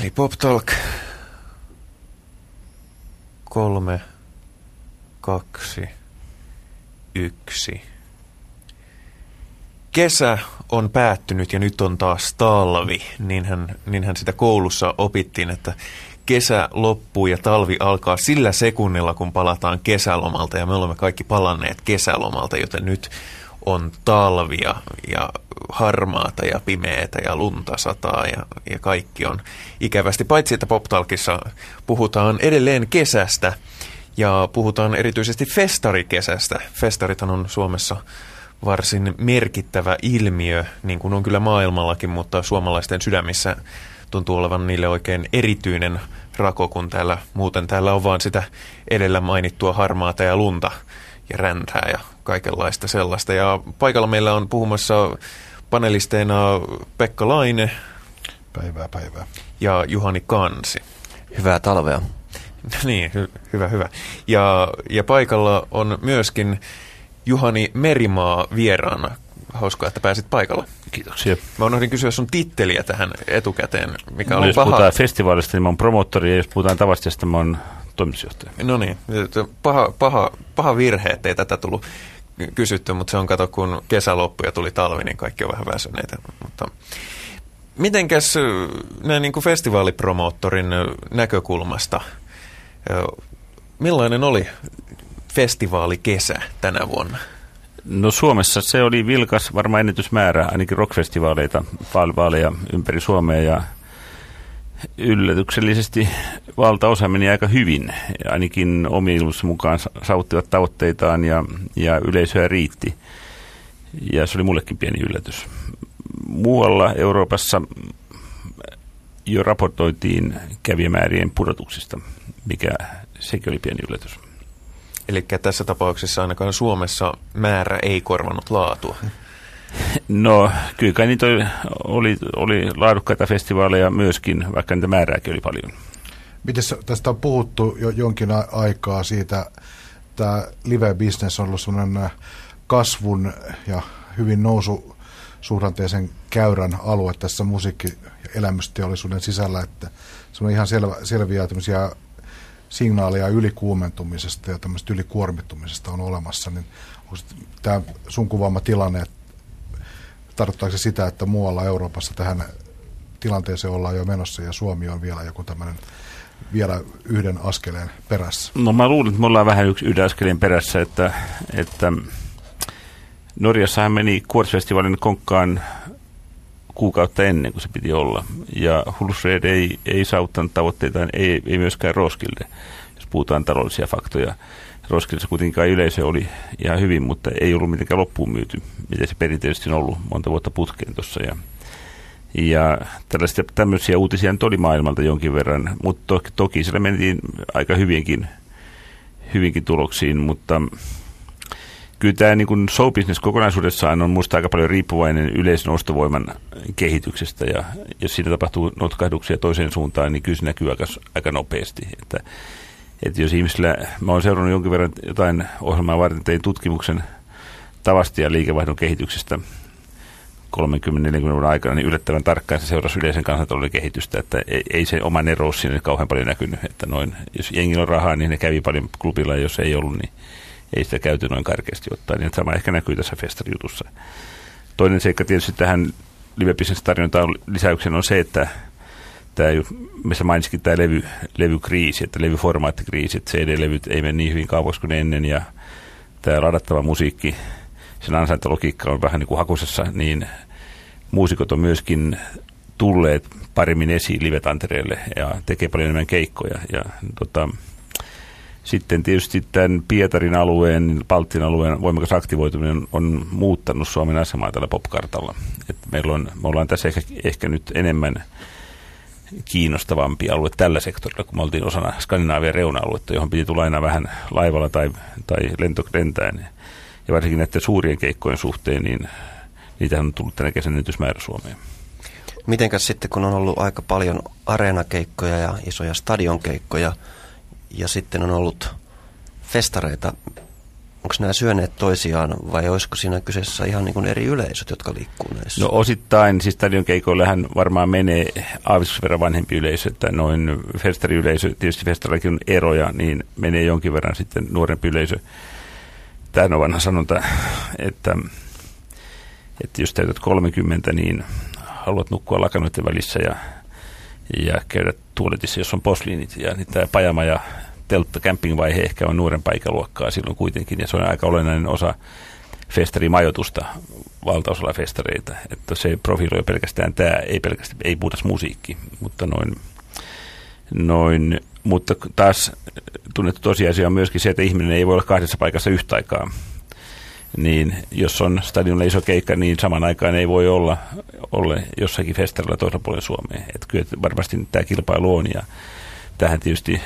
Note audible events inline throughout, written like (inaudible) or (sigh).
Eli Pop Talk kolme, kaksi, yksi. Kesä on päättynyt ja nyt on taas talvi. Niinhän, niinhän sitä koulussa opittiin, että kesä loppuu ja talvi alkaa sillä sekunnilla, kun palataan kesälomalta. Ja me olemme kaikki palanneet kesälomalta, joten nyt on talvia ja harmaata ja pimeätä ja lunta sataa ja, ja kaikki on ikävästi. Paitsi että Poptalkissa puhutaan edelleen kesästä ja puhutaan erityisesti festarikesästä. Festarithan on Suomessa varsin merkittävä ilmiö, niin kuin on kyllä maailmallakin, mutta suomalaisten sydämissä tuntuu olevan niille oikein erityinen rako, kun täällä, muuten täällä on vaan sitä edellä mainittua harmaata ja lunta ja räntää ja kaikenlaista sellaista. Ja paikalla meillä on puhumassa panelisteina Pekka Laine. Päivää, päivää. Ja Juhani Kansi. Hyvää talvea. (laughs) niin, hy- hyvä, hyvä. Ja, ja paikalla on myöskin Juhani Merimaa vieraana. Hauskaa, että pääsit paikalla. Kiitoksia. Mä unohdin kysyä sun titteliä tähän etukäteen, mikä no, oli jos paha. puhutaan festivaalista, niin mä oon promoottori, ja jos puhutaan tavastajasta, mä oon toimitusjohtaja. No niin, paha, paha, paha virhe, ettei tätä tullut kysytty, mutta se on kato, kun kesä loppui ja tuli talvi, niin kaikki on vähän väsyneitä. Mutta mitenkäs näin niin kuin festivaalipromoottorin näkökulmasta, millainen oli festivaalikesä tänä vuonna? No Suomessa se oli vilkas, varmaan ennätysmäärä, ainakin rockfestivaaleita, vaaleja ympäri Suomea ja yllätyksellisesti valtaosa meni aika hyvin. Ainakin omien mukaan saavuttivat tavoitteitaan ja, ja yleisöä riitti. Ja se oli mullekin pieni yllätys. Muualla Euroopassa jo raportoitiin kävijämäärien pudotuksista, mikä sekin oli pieni yllätys. Eli tässä tapauksessa ainakaan Suomessa määrä ei korvanut laatua. No kyllä niitä oli, oli, laadukkaita festivaaleja myöskin, vaikka niitä määrääkin oli paljon. Miten tästä on puhuttu jo jonkin aikaa siitä, tämä live-business on ollut sellainen kasvun ja hyvin nousu suhdanteisen käyrän alue tässä musiikki- ja elämysteollisuuden sisällä, että se on ihan selvä, selviä tämmöisiä signaaleja ylikuumentumisesta ja tämmöistä ylikuormittumisesta on olemassa, niin onko tämä sun kuvaama tilanne, että tarkoittaako se sitä, että muualla Euroopassa tähän tilanteeseen ollaan jo menossa ja Suomi on vielä joku tämmöinen vielä yhden askeleen perässä? No mä luulen, että me ollaan vähän yksi yhden askeleen perässä, että, että Norjassahan meni Quartz-festivaalin konkkaan kuukautta ennen kuin se piti olla. Ja Hulsred ei, ei saavuttanut tavoitteitaan, ei, ei myöskään Roskilde, puhutaan taloudellisia faktoja. Roskildessa kuitenkaan yleisö oli ihan hyvin, mutta ei ollut mitenkään loppuun myyty, miten se perinteisesti on ollut monta vuotta putkeen tuossa. Ja, ja tällaisia, tämmöisiä uutisia nyt oli maailmalta jonkin verran, mutta toki, toki siellä mentiin aika hyvinkin, hyvinkin tuloksiin, mutta kyllä tämä niin show business kokonaisuudessaan on minusta aika paljon riippuvainen yleisen ostovoiman kehityksestä ja jos siinä tapahtuu notkahduksia toiseen suuntaan, niin kyllä se näkyy aika, aika nopeasti. Että, että jos ihmisillä, mä olen seurannut jonkin verran jotain ohjelmaa varten, tein tutkimuksen tavasta ja liikevaihdon kehityksestä 30-40 vuoden aikana, niin yllättävän tarkkaan se seurasi yleisen kansantalouden kehitystä, että ei, ei se oma nerous siinä kauhean paljon näkynyt, että noin, jos jengillä on rahaa, niin ne kävi paljon klubilla, ja jos ei ollut, niin ei sitä käyty noin karkeasti ottaen, niin sama ehkä näkyy tässä festarijutussa. Toinen seikka tietysti tähän live tarjontaan lisäyksen on se, että tämä, missä mainitsikin tämä levy, levykriisi, että levyformaattikriisi, että CD-levyt ei mene niin hyvin kauas kuin ennen ja tämä ladattava musiikki, sen ansaintalogiikka on vähän niin kuin hakusessa, niin muusikot on myöskin tulleet paremmin esiin live-tantereelle ja tekee paljon enemmän keikkoja. Ja, tota, sitten tietysti tämän Pietarin alueen, Baltian alueen voimakas aktivoituminen on muuttanut Suomen asemaa tällä popkartalla. Et meillä on, me ollaan tässä ehkä, ehkä nyt enemmän kiinnostavampi alue tällä sektorilla, kun me oltiin osana Skandinaavian reuna-aluetta, johon piti tulla aina vähän laivalla tai, tai lentokentäen. Ja varsinkin näiden suurien keikkojen suhteen, niin niitä on tullut tänä kesänä määrä Suomeen. Mitenkäs sitten, kun on ollut aika paljon areenakeikkoja ja isoja stadionkeikkoja, ja sitten on ollut festareita, onko nämä syöneet toisiaan vai olisiko siinä kyseessä ihan niin kuin eri yleisöt, jotka liikkuu näissä? No osittain, siis stadion keikoillehän varmaan menee aavistuksen verran vanhempi yleisö, että noin festariyleisö, tietysti festarillakin on eroja, niin menee jonkin verran sitten nuorempi yleisö. Tämä on vanha sanonta, että, että jos täytät 30, niin haluat nukkua lakanoiden välissä ja, ja käydä tuoletissa, jos on posliinit. Ja niin tämä pajama teltta campingvaihe ehkä on nuorempaa ikäluokkaa silloin kuitenkin, ja se on aika olennainen osa festarimajoitusta valtaosalla festareita. Että se profiloi pelkästään tämä, ei pelkästään, ei puhuta musiikki, mutta noin, noin mutta taas tunnettu tosiasia on myöskin se, että ihminen ei voi olla kahdessa paikassa yhtä aikaa. Niin jos on stadionilla iso keikka, niin saman aikaan ei voi olla, olla jossakin festarilla toisella puolella Suomeen. Että kyllä varmasti tämä kilpailu on ja tähän tietysti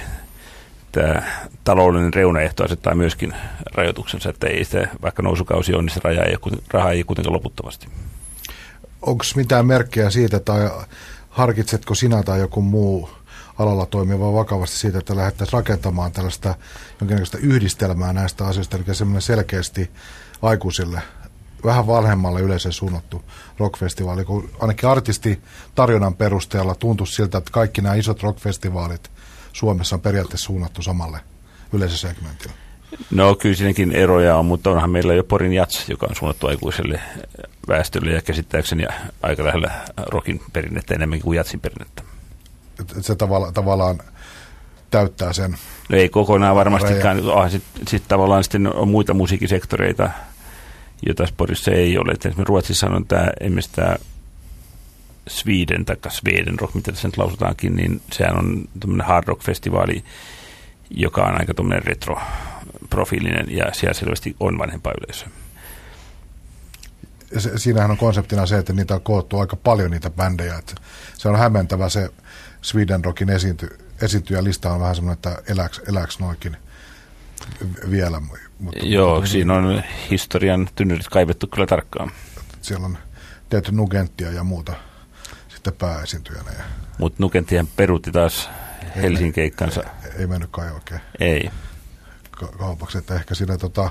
tämä taloudellinen reunaehto asettaa myöskin rajoituksensa, että ei sitä, vaikka nousukausi on, niin se raja ei, raha ei kuitenkaan loputtomasti. Onko mitään merkkejä siitä, tai harkitsetko sinä tai joku muu alalla toimiva vakavasti siitä, että lähdettäisiin rakentamaan tällaista jonkinlaista yhdistelmää näistä asioista, eli semmoinen selkeästi aikuisille, vähän vanhemmalle yleisölle suunnattu rockfestivaali, kun ainakin artisti tarjonnan perusteella tuntuu siltä, että kaikki nämä isot rockfestivaalit Suomessa on periaatteessa suunnattu samalle yleisösegmentille. No kyllä siinäkin eroja on, mutta onhan meillä jo Porin Jats, joka on suunnattu aikuiselle väestölle ja käsittääkseni aika lähellä rokin perinnettä enemmänkin kuin Jatsin perinnettä. Et se tavalla, tavallaan täyttää sen. No ei kokonaan varmastikaan. Sitten sit tavallaan sitten on muita musiikisektoreita, joita Porissa ei ole. Et esimerkiksi Ruotsissa on tämä, esimerkiksi tämä Sweden tai Sweden Rock, mitä tässä nyt lausutaankin, niin sehän on tämmöinen hard rock-festivaali, joka on aika tuommoinen retro-profiilinen ja siellä selvästi on vanhempaa yleisöä. Siinähän on konseptina se, että niitä on koottu aika paljon niitä bändejä. Että se on hämmentävä se Sweden Rockin esiinty, esiintyjälista on vähän semmoinen, että elääks, elääks noikin vielä. Mutta, Joo, mutta, siinä on historian tynnyrit kaivettu kyllä tarkkaan. Siellä on tehty Nugenttia ja muuta sitten pääesiintyjänä. Mutta Nugenttihan peruutti taas Helsingin keikkansa. Ei, ei mennyt kai oikein. Ei. Ka- kaupaksi, että ehkä siinä tota,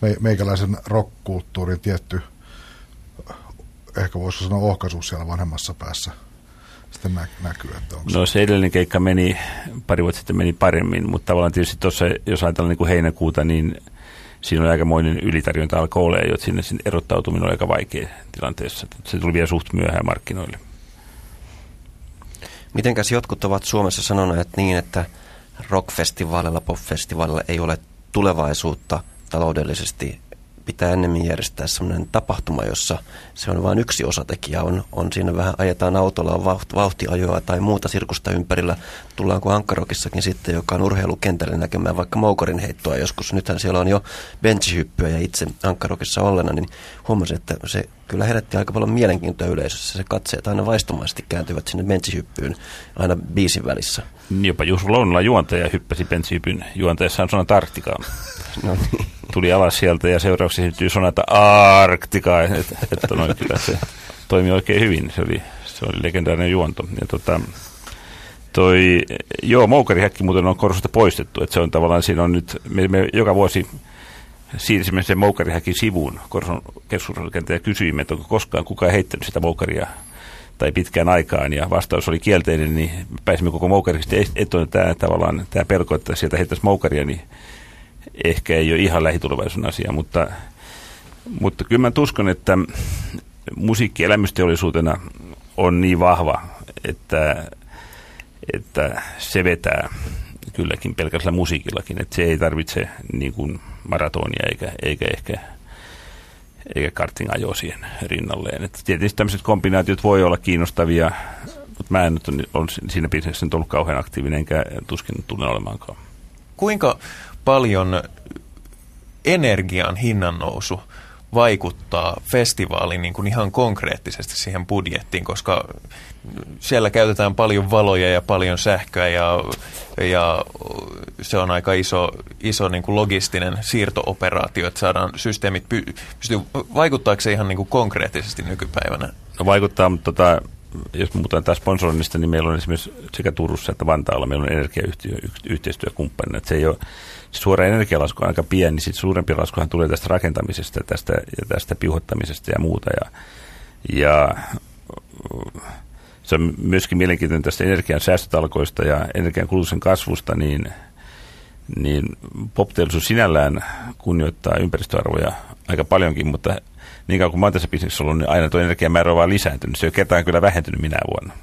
me, meikäläisen rockkulttuurin tietty, ehkä voisiko sanoa ohkaisuus siellä vanhemmassa päässä sitten nä- näkyy. Että onko no se edellinen keikka meni, pari vuotta sitten meni paremmin, mutta tavallaan tietysti tuossa, jos ajatellaan niin kuin heinäkuuta, niin siinä oli aikamoinen ylitarjonta alkoi olla, jotta sinne, sinne erottautuminen oli aika vaikea tilanteessa. Se tuli vielä suht myöhään markkinoille. Mitenkäs jotkut ovat Suomessa sanoneet niin, että rockfestivaalilla, popfestivaalilla ei ole tulevaisuutta taloudellisesti pitää ennemmin järjestää sellainen tapahtuma, jossa se on vain yksi osatekijä. On, on siinä vähän ajetaan autolla, on vauht, vauhtiajoa tai muuta sirkusta ympärillä. Tullaanko Ankkarokissakin sitten, joka on urheilukentällä näkemään vaikka moukarin heittoa joskus. Nythän siellä on jo benchihyppyä ja itse Ankkarokissa ollena, niin huomasin, että se kyllä herätti aika paljon mielenkiintoa yleisössä. Se katseet aina vaistomaisesti kääntyvät sinne benchihyppyyn aina biisin välissä. Jopa Jusu Lounalla juontaja hyppäsi benchihypyn juontaessaan sanan Arktikaan. (laughs) no niin tuli alas sieltä ja seuraavaksi syntyy sonata Arktika, että et, kyllä se toimi oikein hyvin. Se oli, se oli legendaarinen juonto. Ja tota, toi, joo, moukarihäkki muuten on korsosta poistettu, että se on tavallaan, siinä on nyt, me, me joka vuosi siirsimme sen moukarihäkin sivuun Korson keskusrakenteen ja kysyimme, että onko koskaan kukaan heittänyt sitä moukaria tai pitkään aikaan, ja vastaus oli kielteinen, niin pääsimme koko moukarista etuun, tämä tavallaan tämä pelko, että sieltä heittäisi moukaria, niin ehkä ei ole ihan lähitulevaisuuden asia, mutta, mutta kyllä mä uskon, että musiikki elämysteollisuutena on niin vahva, että, että se vetää kylläkin pelkästään musiikillakin, että se ei tarvitse niin kuin maratonia eikä, eikä ehkä eikä karting ajo siihen rinnalleen. Että tietysti tämmöiset kombinaatiot voi olla kiinnostavia, mutta mä en nyt ole siinä bisneksessä ollut kauhean aktiivinen, enkä tuskin tule olemaankaan. Kuinka paljon energian hinnan nousu vaikuttaa festivaalin niin kuin ihan konkreettisesti siihen budjettiin, koska siellä käytetään paljon valoja ja paljon sähköä ja, ja se on aika iso, iso niin kuin logistinen siirtooperaatio, että saadaan systeemit py, pystyy, vaikuttaako se ihan niin kuin konkreettisesti nykypäivänä? No vaikuttaa, mutta tota, jos puhutaan taas sponsoroinnista, niin meillä on esimerkiksi sekä Turussa että Vantaalla meillä on energiayhteistyökumppanina, että se ei ole suora energialasku on aika pieni, niin sitten suurempi laskuhan tulee tästä rakentamisesta tästä, ja tästä piuhottamisesta ja muuta. Ja, ja se on myöskin mielenkiintoinen tästä energian säästötalkoista ja energian kulutuksen kasvusta, niin, niin popteollisuus sinällään kunnioittaa ympäristöarvoja aika paljonkin, mutta niin kauan kuin mä oon tässä bisneksessä ollut, niin aina tuo energiamäärä on vaan lisääntynyt. Se on kertaan kyllä vähentynyt minä vuonna.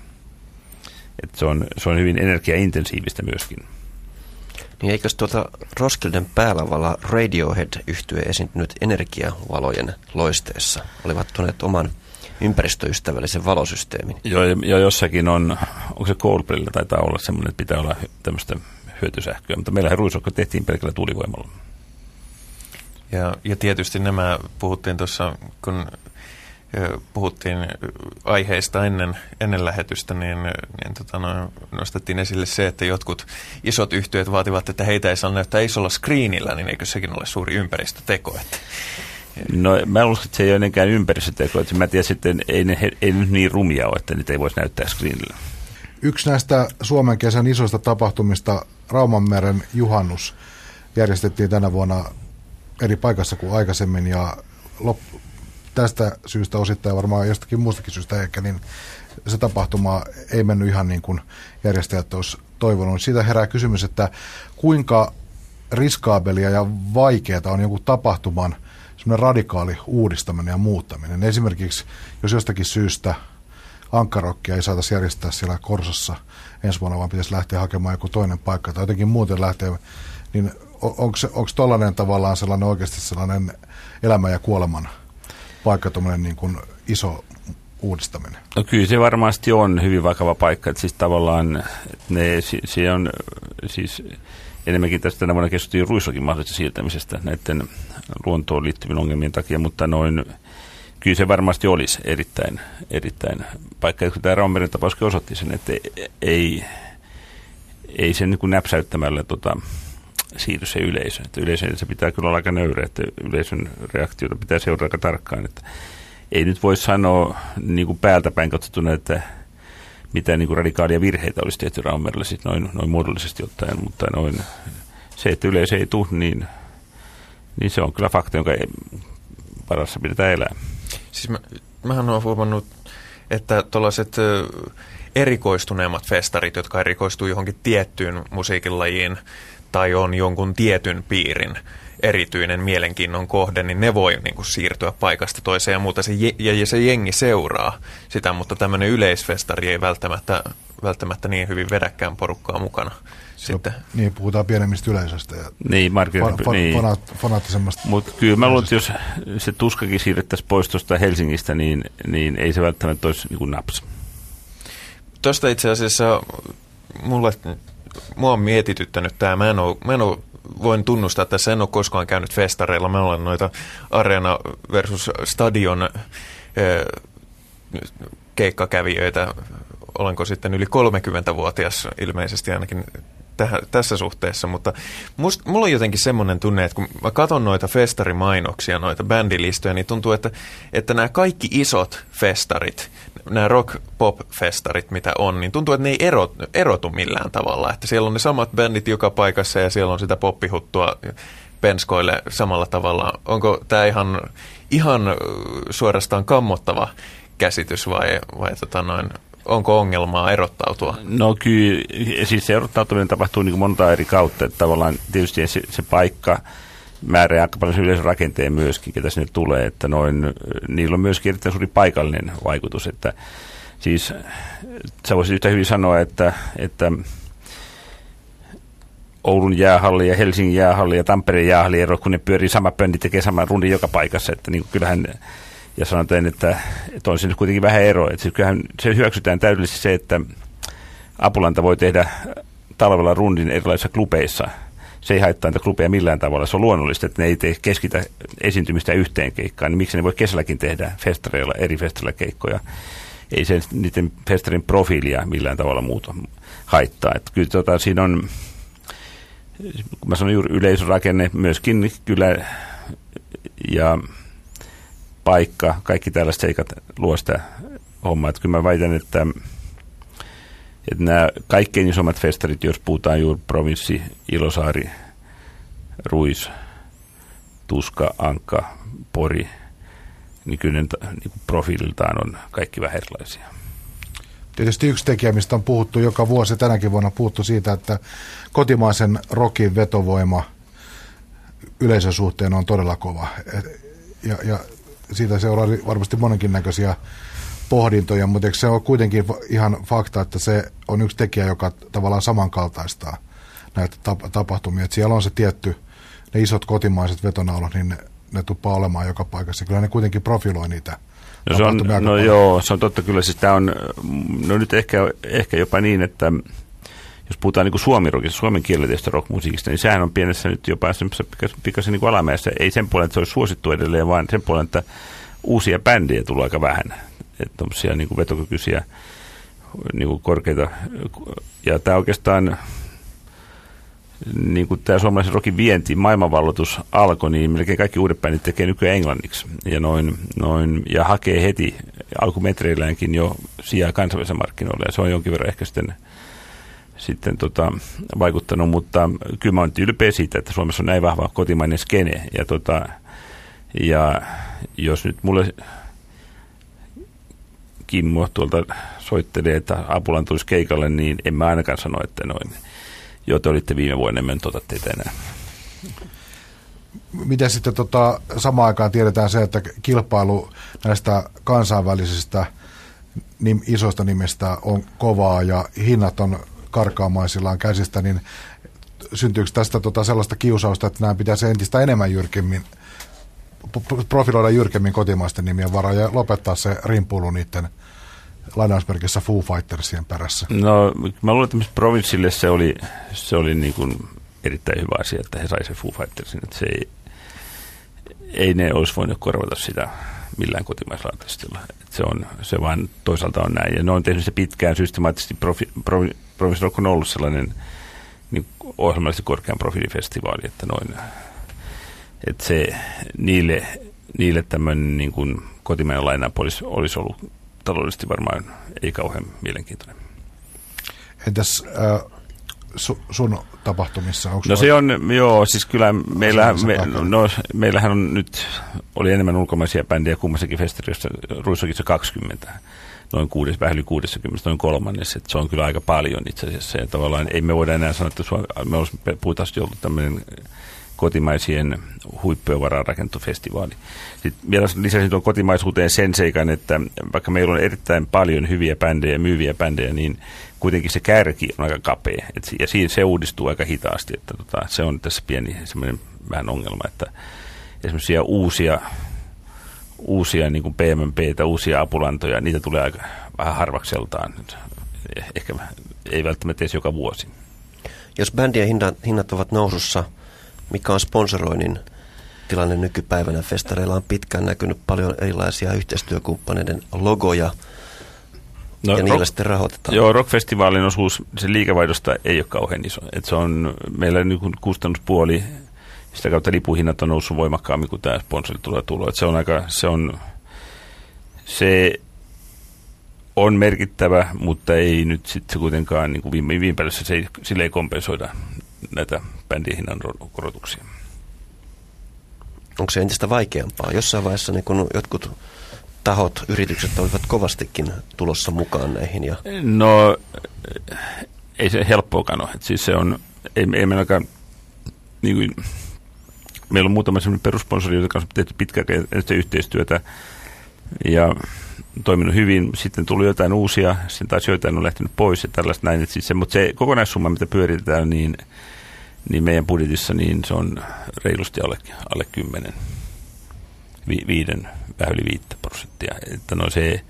Et se, on, se on hyvin energiaintensiivistä myöskin. Niin eikös tuota Roskilden päälavalla Radiohead yhtye esiintynyt energiavalojen loisteessa? Olivat tuoneet oman ympäristöystävällisen valosysteemin. Joo, ja jossakin on, onko se Coldplaylla taitaa olla semmoinen, että pitää olla tämmöistä hyötysähköä, mutta meillähän ruisokko tehtiin pelkällä tuulivoimalla. Ja, ja tietysti nämä puhuttiin tuossa, kun puhuttiin aiheista ennen, ennen lähetystä, niin, niin tota noin, nostettiin esille se, että jotkut isot yhtiöt vaativat, että heitä ei saa näyttää isolla screenillä, niin eikö sekin ole suuri ympäristöteko? Että No mä uskon, että se ei ole ennenkään ympäristöteko. Että mä tiedän sitten, ei ne ei nyt niin rumia ole, että niitä ei voisi näyttää screenillä. Yksi näistä Suomen kesän isoista tapahtumista, Raumanmeren juhannus, järjestettiin tänä vuonna eri paikassa kuin aikaisemmin ja lop- tästä syystä osittain varmaan jostakin muustakin syystä ehkä, niin se tapahtuma ei mennyt ihan niin kuin järjestäjät olisi toivonut. Siitä herää kysymys, että kuinka riskaabelia ja vaikeaa on joku tapahtuman semmoinen radikaali uudistaminen ja muuttaminen. Esimerkiksi jos jostakin syystä ankkarokkia ei saataisi järjestää siellä Korsossa ensi vuonna, vaan pitäisi lähteä hakemaan joku toinen paikka tai jotenkin muuten lähteä, niin onko tuollainen tavallaan sellainen oikeasti sellainen elämän ja kuoleman paikka, tuommoinen niin kuin iso uudistaminen? No kyllä se varmasti on hyvin vakava paikka, että siis tavallaan ne, se on siis enemmänkin tästä tänä vuonna keskusteltiin ruissokin mahdollisesta siirtämisestä näiden luontoon liittyvien ongelmien takia, mutta noin kyllä se varmasti olisi erittäin, erittäin paikka. Kun tämä Raumeren tapauskin osoitti sen, että ei, ei sen niin näpsäyttämällä tota, siirry se yleisö. Että yleisö se pitää kyllä olla aika nöyrä, että yleisön reaktiota pitää seurata aika tarkkaan. Että ei nyt voi sanoa niin kuin päältä päin katsottuna, että mitään niin kuin radikaalia virheitä olisi tehty Raumerille siis noin, noin muodollisesti ottaen, mutta noin, se, että yleisö ei tule, niin, niin se on kyllä fakta, jonka parassa pidetään elää. Siis mä, mähän olen huomannut, että tuollaiset erikoistuneemmat festarit, jotka erikoistuu johonkin tiettyyn musiikilajiin tai on jonkun tietyn piirin erityinen mielenkiinnon kohde, niin ne voi niin kuin, siirtyä paikasta toiseen ja muuta. Se, ja, ja se jengi seuraa sitä, mutta tämmöinen yleisfestari ei välttämättä, välttämättä niin hyvin vedäkään porukkaa mukana. Sitten. Niin, puhutaan pienemmistä yleisöstä ja niin, fa- fa- niin. Fanaat, fanaattisemmasta. Mutta kyllä mä luulen, että jos se tuskakin siirrettäisiin pois tuosta Helsingistä, niin, niin ei se välttämättä olisi niin kuin naps. Tuosta itse asiassa mulle, mua on mietityttänyt tämä. Mä en ole, mä en ole voin tunnustaa, että en ole koskaan käynyt festareilla. Mä olen noita Arena versus Stadion keikkakävijöitä. Olenko sitten yli 30-vuotias ilmeisesti ainakin tähän, tässä suhteessa, mutta must, mulla on jotenkin semmoinen tunne, että kun mä katson noita festarimainoksia, noita bändilistoja, niin tuntuu, että, että nämä kaikki isot festarit, nämä rock-pop-festarit, mitä on, niin tuntuu, että ne ei erot, erotu millään tavalla. Että siellä on ne samat bändit joka paikassa ja siellä on sitä poppihuttua penskoille samalla tavalla. Onko tämä ihan, ihan suorastaan kammottava käsitys vai, vai tota noin, onko ongelmaa erottautua? No kyllä, siis se erottautuminen tapahtuu niin monta eri kautta. Että tavallaan tietysti se, se paikka määrää aika paljon yleisön rakenteen myöskin, ketä sinne tulee. Että noin, niillä on myöskin erittäin suuri paikallinen vaikutus. Että siis sä voisit yhtä hyvin sanoa, että, että Oulun jäähalli ja Helsingin jäähalli ja Tampereen jäähalli ero, kun ne pyörii sama pöndi, tekee saman rundin joka paikassa. Että niin kyllähän ja sanotaan, että, että on nyt kuitenkin vähän ero. Että siis kyllähän se hyväksytään täydellisesti se, että Apulanta voi tehdä talvella rundin erilaisissa klubeissa. Se ei haittaa niitä klubeja millään tavalla. Se on luonnollista, että ne ei tee keskitä esiintymistä yhteen keikkaan. Niin miksi ne voi kesälläkin tehdä festareilla, eri festareilla keikkoja? Ei se niiden festarin profiilia millään tavalla muuta haittaa. Että kyllä tota, siinä on, kun mä sanon juuri yleisörakenne, myöskin kyllä ja paikka, kaikki tällaiset seikat luo sitä hommaa. Että kyllä mä väitän, että, että nämä kaikkein isommat festarit, jos puhutaan juuri provinssi, Ilosaari, Ruis, Tuska, Ankka, Pori, niin kyllä ne niin profiililtaan on kaikki vähän erilaisia. Tietysti yksi tekijä, mistä on puhuttu joka vuosi, tänäkin vuonna puhuttu siitä, että kotimaisen rokin vetovoima yleisön suhteen on todella kova. Ja, ja siitä seuraa varmasti monenkin näköisiä pohdintoja, mutta eikö se ole kuitenkin ihan fakta, että se on yksi tekijä, joka tavallaan samankaltaistaa näitä tapahtumia. Että siellä on se tietty, ne isot kotimaiset vetonaulot, niin ne, ne tuppaa olemaan joka paikassa. Kyllä ne kuitenkin profiloi niitä No, se on, no joo, se on totta kyllä. Siis tämä on, no nyt ehkä, ehkä jopa niin, että jos puhutaan niin suomirokista, suomen kielellisestä rockmusiikista, niin sehän on pienessä nyt jopa pikaisen, pikaisen niin alamäessä. Ei sen puolen, että se olisi suosittu edelleen, vaan sen puolen, että uusia bändejä tulee aika vähän. Tuommoisia niin vetokykyisiä, niin kuin korkeita. Ja tämä oikeastaan, niin kuin tämä suomalaisen rokin vienti, maailmanvalloitus alkoi, niin melkein kaikki uudet bändit tekee nykyään englanniksi. Ja, noin, noin, ja hakee heti alkumetreilläänkin jo sijaa kansainvälisellä markkinoilla. Ja se on jonkin verran ehkä sitten sitten tota, vaikuttanut, mutta kyllä mä olen ylpeä siitä, että Suomessa on näin vahva kotimainen skene. Ja, tota, ja jos nyt mulle Kimmo tuolta soittelee, että Apulan tulisi keikalle, niin en mä ainakaan sano, että noin, jo te olitte viime vuonna, en tota teitä enää. Miten sitten tota, samaan aikaan tiedetään se, että kilpailu näistä kansainvälisistä nim, isoista nimistä on kovaa ja hinnat on karkaamaisillaan käsistä, niin syntyykö tästä tota sellaista kiusausta, että nämä pitäisi entistä enemmän jyrkemmin profiloida jyrkemmin kotimaisten nimien varaa ja lopettaa se rimpulu niiden lainausmerkissä Foo Fightersien perässä? No, mä luulen, että provinssille se oli, se oli niin kuin erittäin hyvä asia, että he saivat se Foo Fightersin. Että se ei, ei ne olisi voinut korvata sitä millään kotimaisella artistilla. se, on, se vaan toisaalta on näin. Ja ne on tehnyt se pitkään systemaattisesti. Profi, Province Rock on ollut sellainen niin ohjelmallisesti korkean profiilifestivaali, että noin, että se niille, niille tämmöinen niin kotimainen lainap olisi, olisi ollut taloudellisesti varmaan ei kauhean mielenkiintoinen. Entäs äh, su, sun tapahtumissa? Onko no se on, joo, siis kyllä meillähän, me, no, meillähän on nyt, oli enemmän ulkomaisia bändejä kummassakin festivaalissa, Ruissokissa 20 noin kuudes, vähän yli 60, noin kolmannes, että se on kyllä aika paljon itse asiassa. Ja tavallaan ei me voida enää sanoa, että me olisi puhtaasti ollut tämmöinen kotimaisien huippujen varaan rakentu festivaali. Sitten vielä lisäsin tuon kotimaisuuteen sen seikan, että vaikka meillä on erittäin paljon hyviä bändejä, myyviä bändejä, niin kuitenkin se kärki on aika kapea. Et, ja siinä se uudistuu aika hitaasti. Että tota, se on tässä pieni semmoinen vähän ongelma, että esimerkiksi uusia uusia niin kuin PMMPtä, uusia apulantoja, niitä tulee aika vähän harvakseltaan. Ehkä ei välttämättä edes joka vuosi. Jos bändien hinnat, hinnat ovat nousussa, mikä on sponsoroinnin tilanne nykypäivänä? Festareilla on pitkään näkynyt paljon erilaisia yhteistyökumppaneiden logoja, No, ja niillä rock, sitten rahoitetaan. Joo, rockfestivaalin osuus sen liikevaihdosta ei ole kauhean iso. Et se on meillä niin kustannuspuoli sitä kautta lipuhinnat on noussut voimakkaammin kuin tämä sponsori tulee tulo. se on aika, se on, se on merkittävä, mutta ei nyt sitten kuitenkaan, niin kuin viime, viime päälle se ei, sille ei kompensoida näitä bändien hinnan korotuksia. Onko se entistä vaikeampaa? Jossain vaiheessa niin kun jotkut tahot, yritykset olivat kovastikin tulossa mukaan näihin. Ja... No ei se helppoakaan ole. siis se on, ei, ei meilläkään niin kuin, meillä on muutama sellainen perussponsori, kanssa on tehty pitkäaikaista yhteistyötä ja toiminut hyvin. Sitten tuli jotain uusia, sitten taas joitain on lähtenyt pois ja tällaista näin. Siis se, mutta se kokonaissumma, mitä pyöritetään, niin, niin meidän budjetissa niin se on reilusti alle, alle 10, vi, viiden, vähän yli 5 prosenttia. Että no se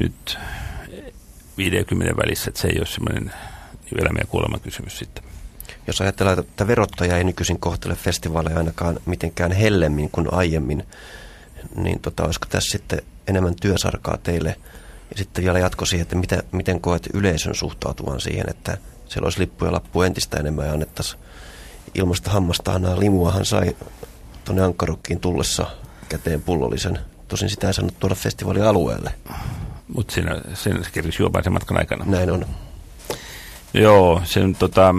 nyt 50 välissä, että se ei ole semmoinen elämä ja kuoleman kysymys sitten. Jos ajatellaan, että verottaja ei nykyisin kohtele festivaaleja ainakaan mitenkään hellemmin kuin aiemmin, niin tota, olisiko tässä sitten enemmän työsarkaa teille? Ja sitten vielä jatko siihen, että mitä, miten koet yleisön suhtautuvan siihen, että siellä olisi lippuja lappu entistä enemmän ja annettaisiin ilmasta hammasta limuahan sai tuonne Ankkarukkiin tullessa käteen pullollisen. Tosin sitä ei saanut tuoda festivaalialueelle. Mutta siinä sen kerkisi juomaan sen matkan aikana. Näin on. Joo, sen tota,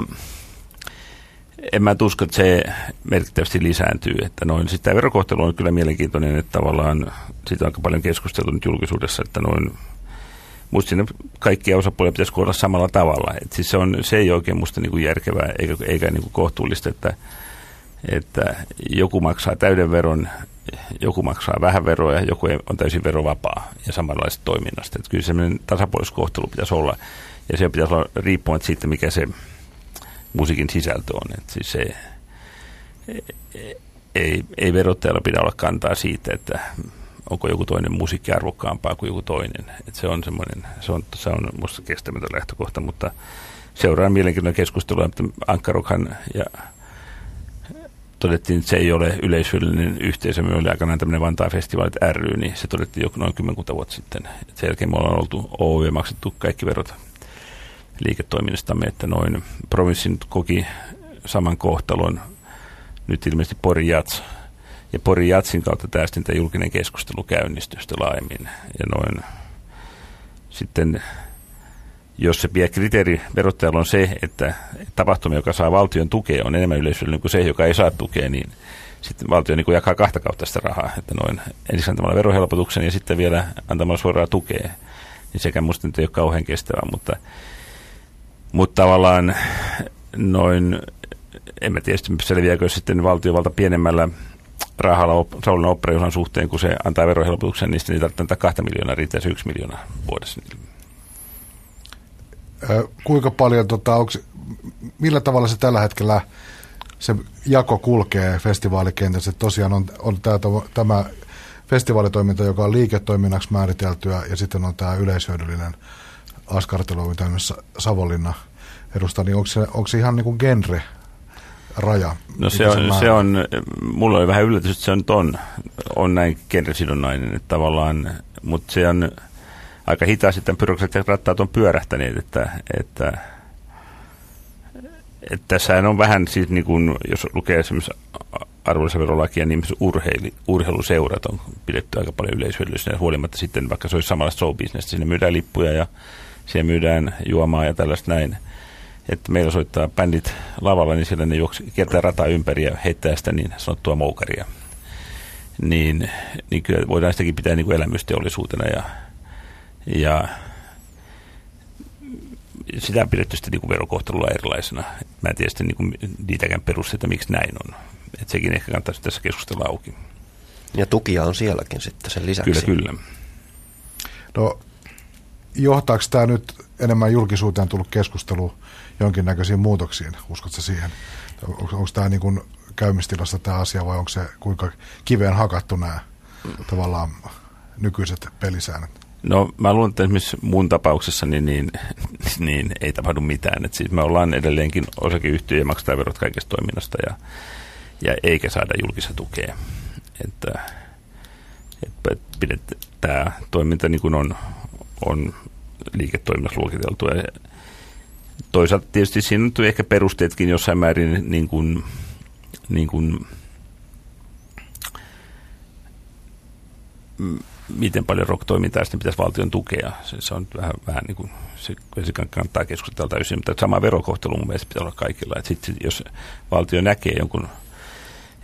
en mä usko, että se merkittävästi lisääntyy. Että noin, sitten tämä verokohtelu on kyllä mielenkiintoinen, että tavallaan siitä on aika paljon keskusteltu nyt julkisuudessa, että noin musta siinä kaikkia osapuolia pitäisi kohdella samalla tavalla. Et siis se, on, se ei oikein musta niinku järkevää eikä, eikä niinku kohtuullista, että, että joku maksaa täyden veron, joku maksaa vähän veroa ja joku on täysin verovapaa ja samanlaista toiminnasta. Et kyllä semmoinen tasapuoliskohtelu pitäisi olla ja se pitäisi olla riippumatta siitä, mikä se musiikin sisältö on. Et siis se, ei, ei verottajalla pidä olla kantaa siitä, että onko joku toinen musiikki arvokkaampaa kuin joku toinen. Et se on semmoinen, se on, se on musta kestämätön lähtökohta, mutta seuraan mielenkiintoinen keskustelua, että Ankkarokhan ja todettiin, että se ei ole yleishyödyllinen yhteisö. Me oli aikanaan tämmöinen Vantaa Festivaalit ry, niin se todettiin jo noin kymmenkunta vuotta sitten. Et sen jälkeen me ollaan oltu Oy ja maksettu kaikki verot liiketoiminnastamme, että noin provinssin koki saman kohtalon nyt ilmeisesti Pori Jats. Ja Pori Jatsin kautta tämä sitten julkinen keskustelu käynnistyi laajemmin. Ja noin sitten, jos se kriteeri verottajalla on se, että tapahtuma, joka saa valtion tukea, on enemmän yleisöllinen kuin se, joka ei saa tukea, niin sitten valtio niin jakaa kahta kautta sitä rahaa, että noin ensin antamalla verohelpotuksen ja sitten vielä antamalla suoraa tukea. Niin sekä musta nyt ei ole kauhean kestävää, mutta mutta tavallaan noin, en mä tiedä selviääkö sitten valtiovalta pienemmällä rahalla Savonlinnan operajuhlan suhteen, kun se antaa verohelpotuksen, niin sitten niitä tarvitsee kahta miljoonaa, riittää se yksi miljoona vuodessa. kuinka paljon, tota, onks, millä tavalla se tällä hetkellä se jako kulkee festivaalikentässä? Tosiaan on, on tämä, tämä festivaalitoiminta, joka on liiketoiminnaksi määriteltyä, ja sitten on tämä yleishyödyllinen askartelu, mitä Savonlinna edustaa, niin onko se, onko se ihan niin kuin genre raja? No se on, se, on, mulla oli vähän yllätys, että se on, on, on näin genresidonnainen, että tavallaan, mutta se on aika hitaasti tämän byrokratian rattaat on pyörähtäneet, että, että, että tässähän on vähän siis niin kuin, jos lukee esimerkiksi arvonlisäverolakia, niin urheili, urheiluseurat on pidetty aika paljon yleishyödyllisenä huolimatta sitten, vaikka se olisi samalla show business, sinne myydään lippuja ja siellä myydään juomaa ja tällaista näin. Että meillä soittaa bändit lavalla, niin siellä ne juoksi, kiertää rataa ympäri ja heittää sitä niin sanottua moukaria. Niin, niin kyllä voidaan sitäkin pitää niin kuin elämysteollisuutena ja, ja sitä on pidetty sitten niin verokohtelulla erilaisena. Mä en tiedä sitten niin kuin niitäkään perusteita, miksi näin on. Et sekin ehkä kannattaisi tässä keskustella auki. Ja tukia on sielläkin sitten sen lisäksi. Kyllä, kyllä. No johtaako tämä nyt enemmän julkisuuteen tullut keskustelu jonkinnäköisiin muutoksiin? Uskotko siihen? Onko, onko tämä niin kuin käymistilassa tämä asia vai onko se kuinka kiveen hakattu nämä tavallaan nykyiset pelisäännöt? No mä luulen, että esimerkiksi mun tapauksessa niin, niin, (laughs) niin ei tapahdu mitään. Et siis me ollaan edelleenkin osakeyhtiö ja maksetaan verot kaikesta toiminnasta ja, ja eikä saada julkista tukea. Että, että pidet, tämä toiminta niin kuin on, on liiketoiminnassa luokiteltu. Ja toisaalta tietysti siinä on ehkä perusteetkin jossain määrin niin kuin, niin kuin, miten paljon rock-toimintaa sitten pitäisi valtion tukea. Se, se on vähän, vähän niin kuin, se, se kannattaa keskustella täysin, mutta sama verokohtelu mun mielestä pitää olla kaikilla. Että sit, jos valtio näkee jonkun,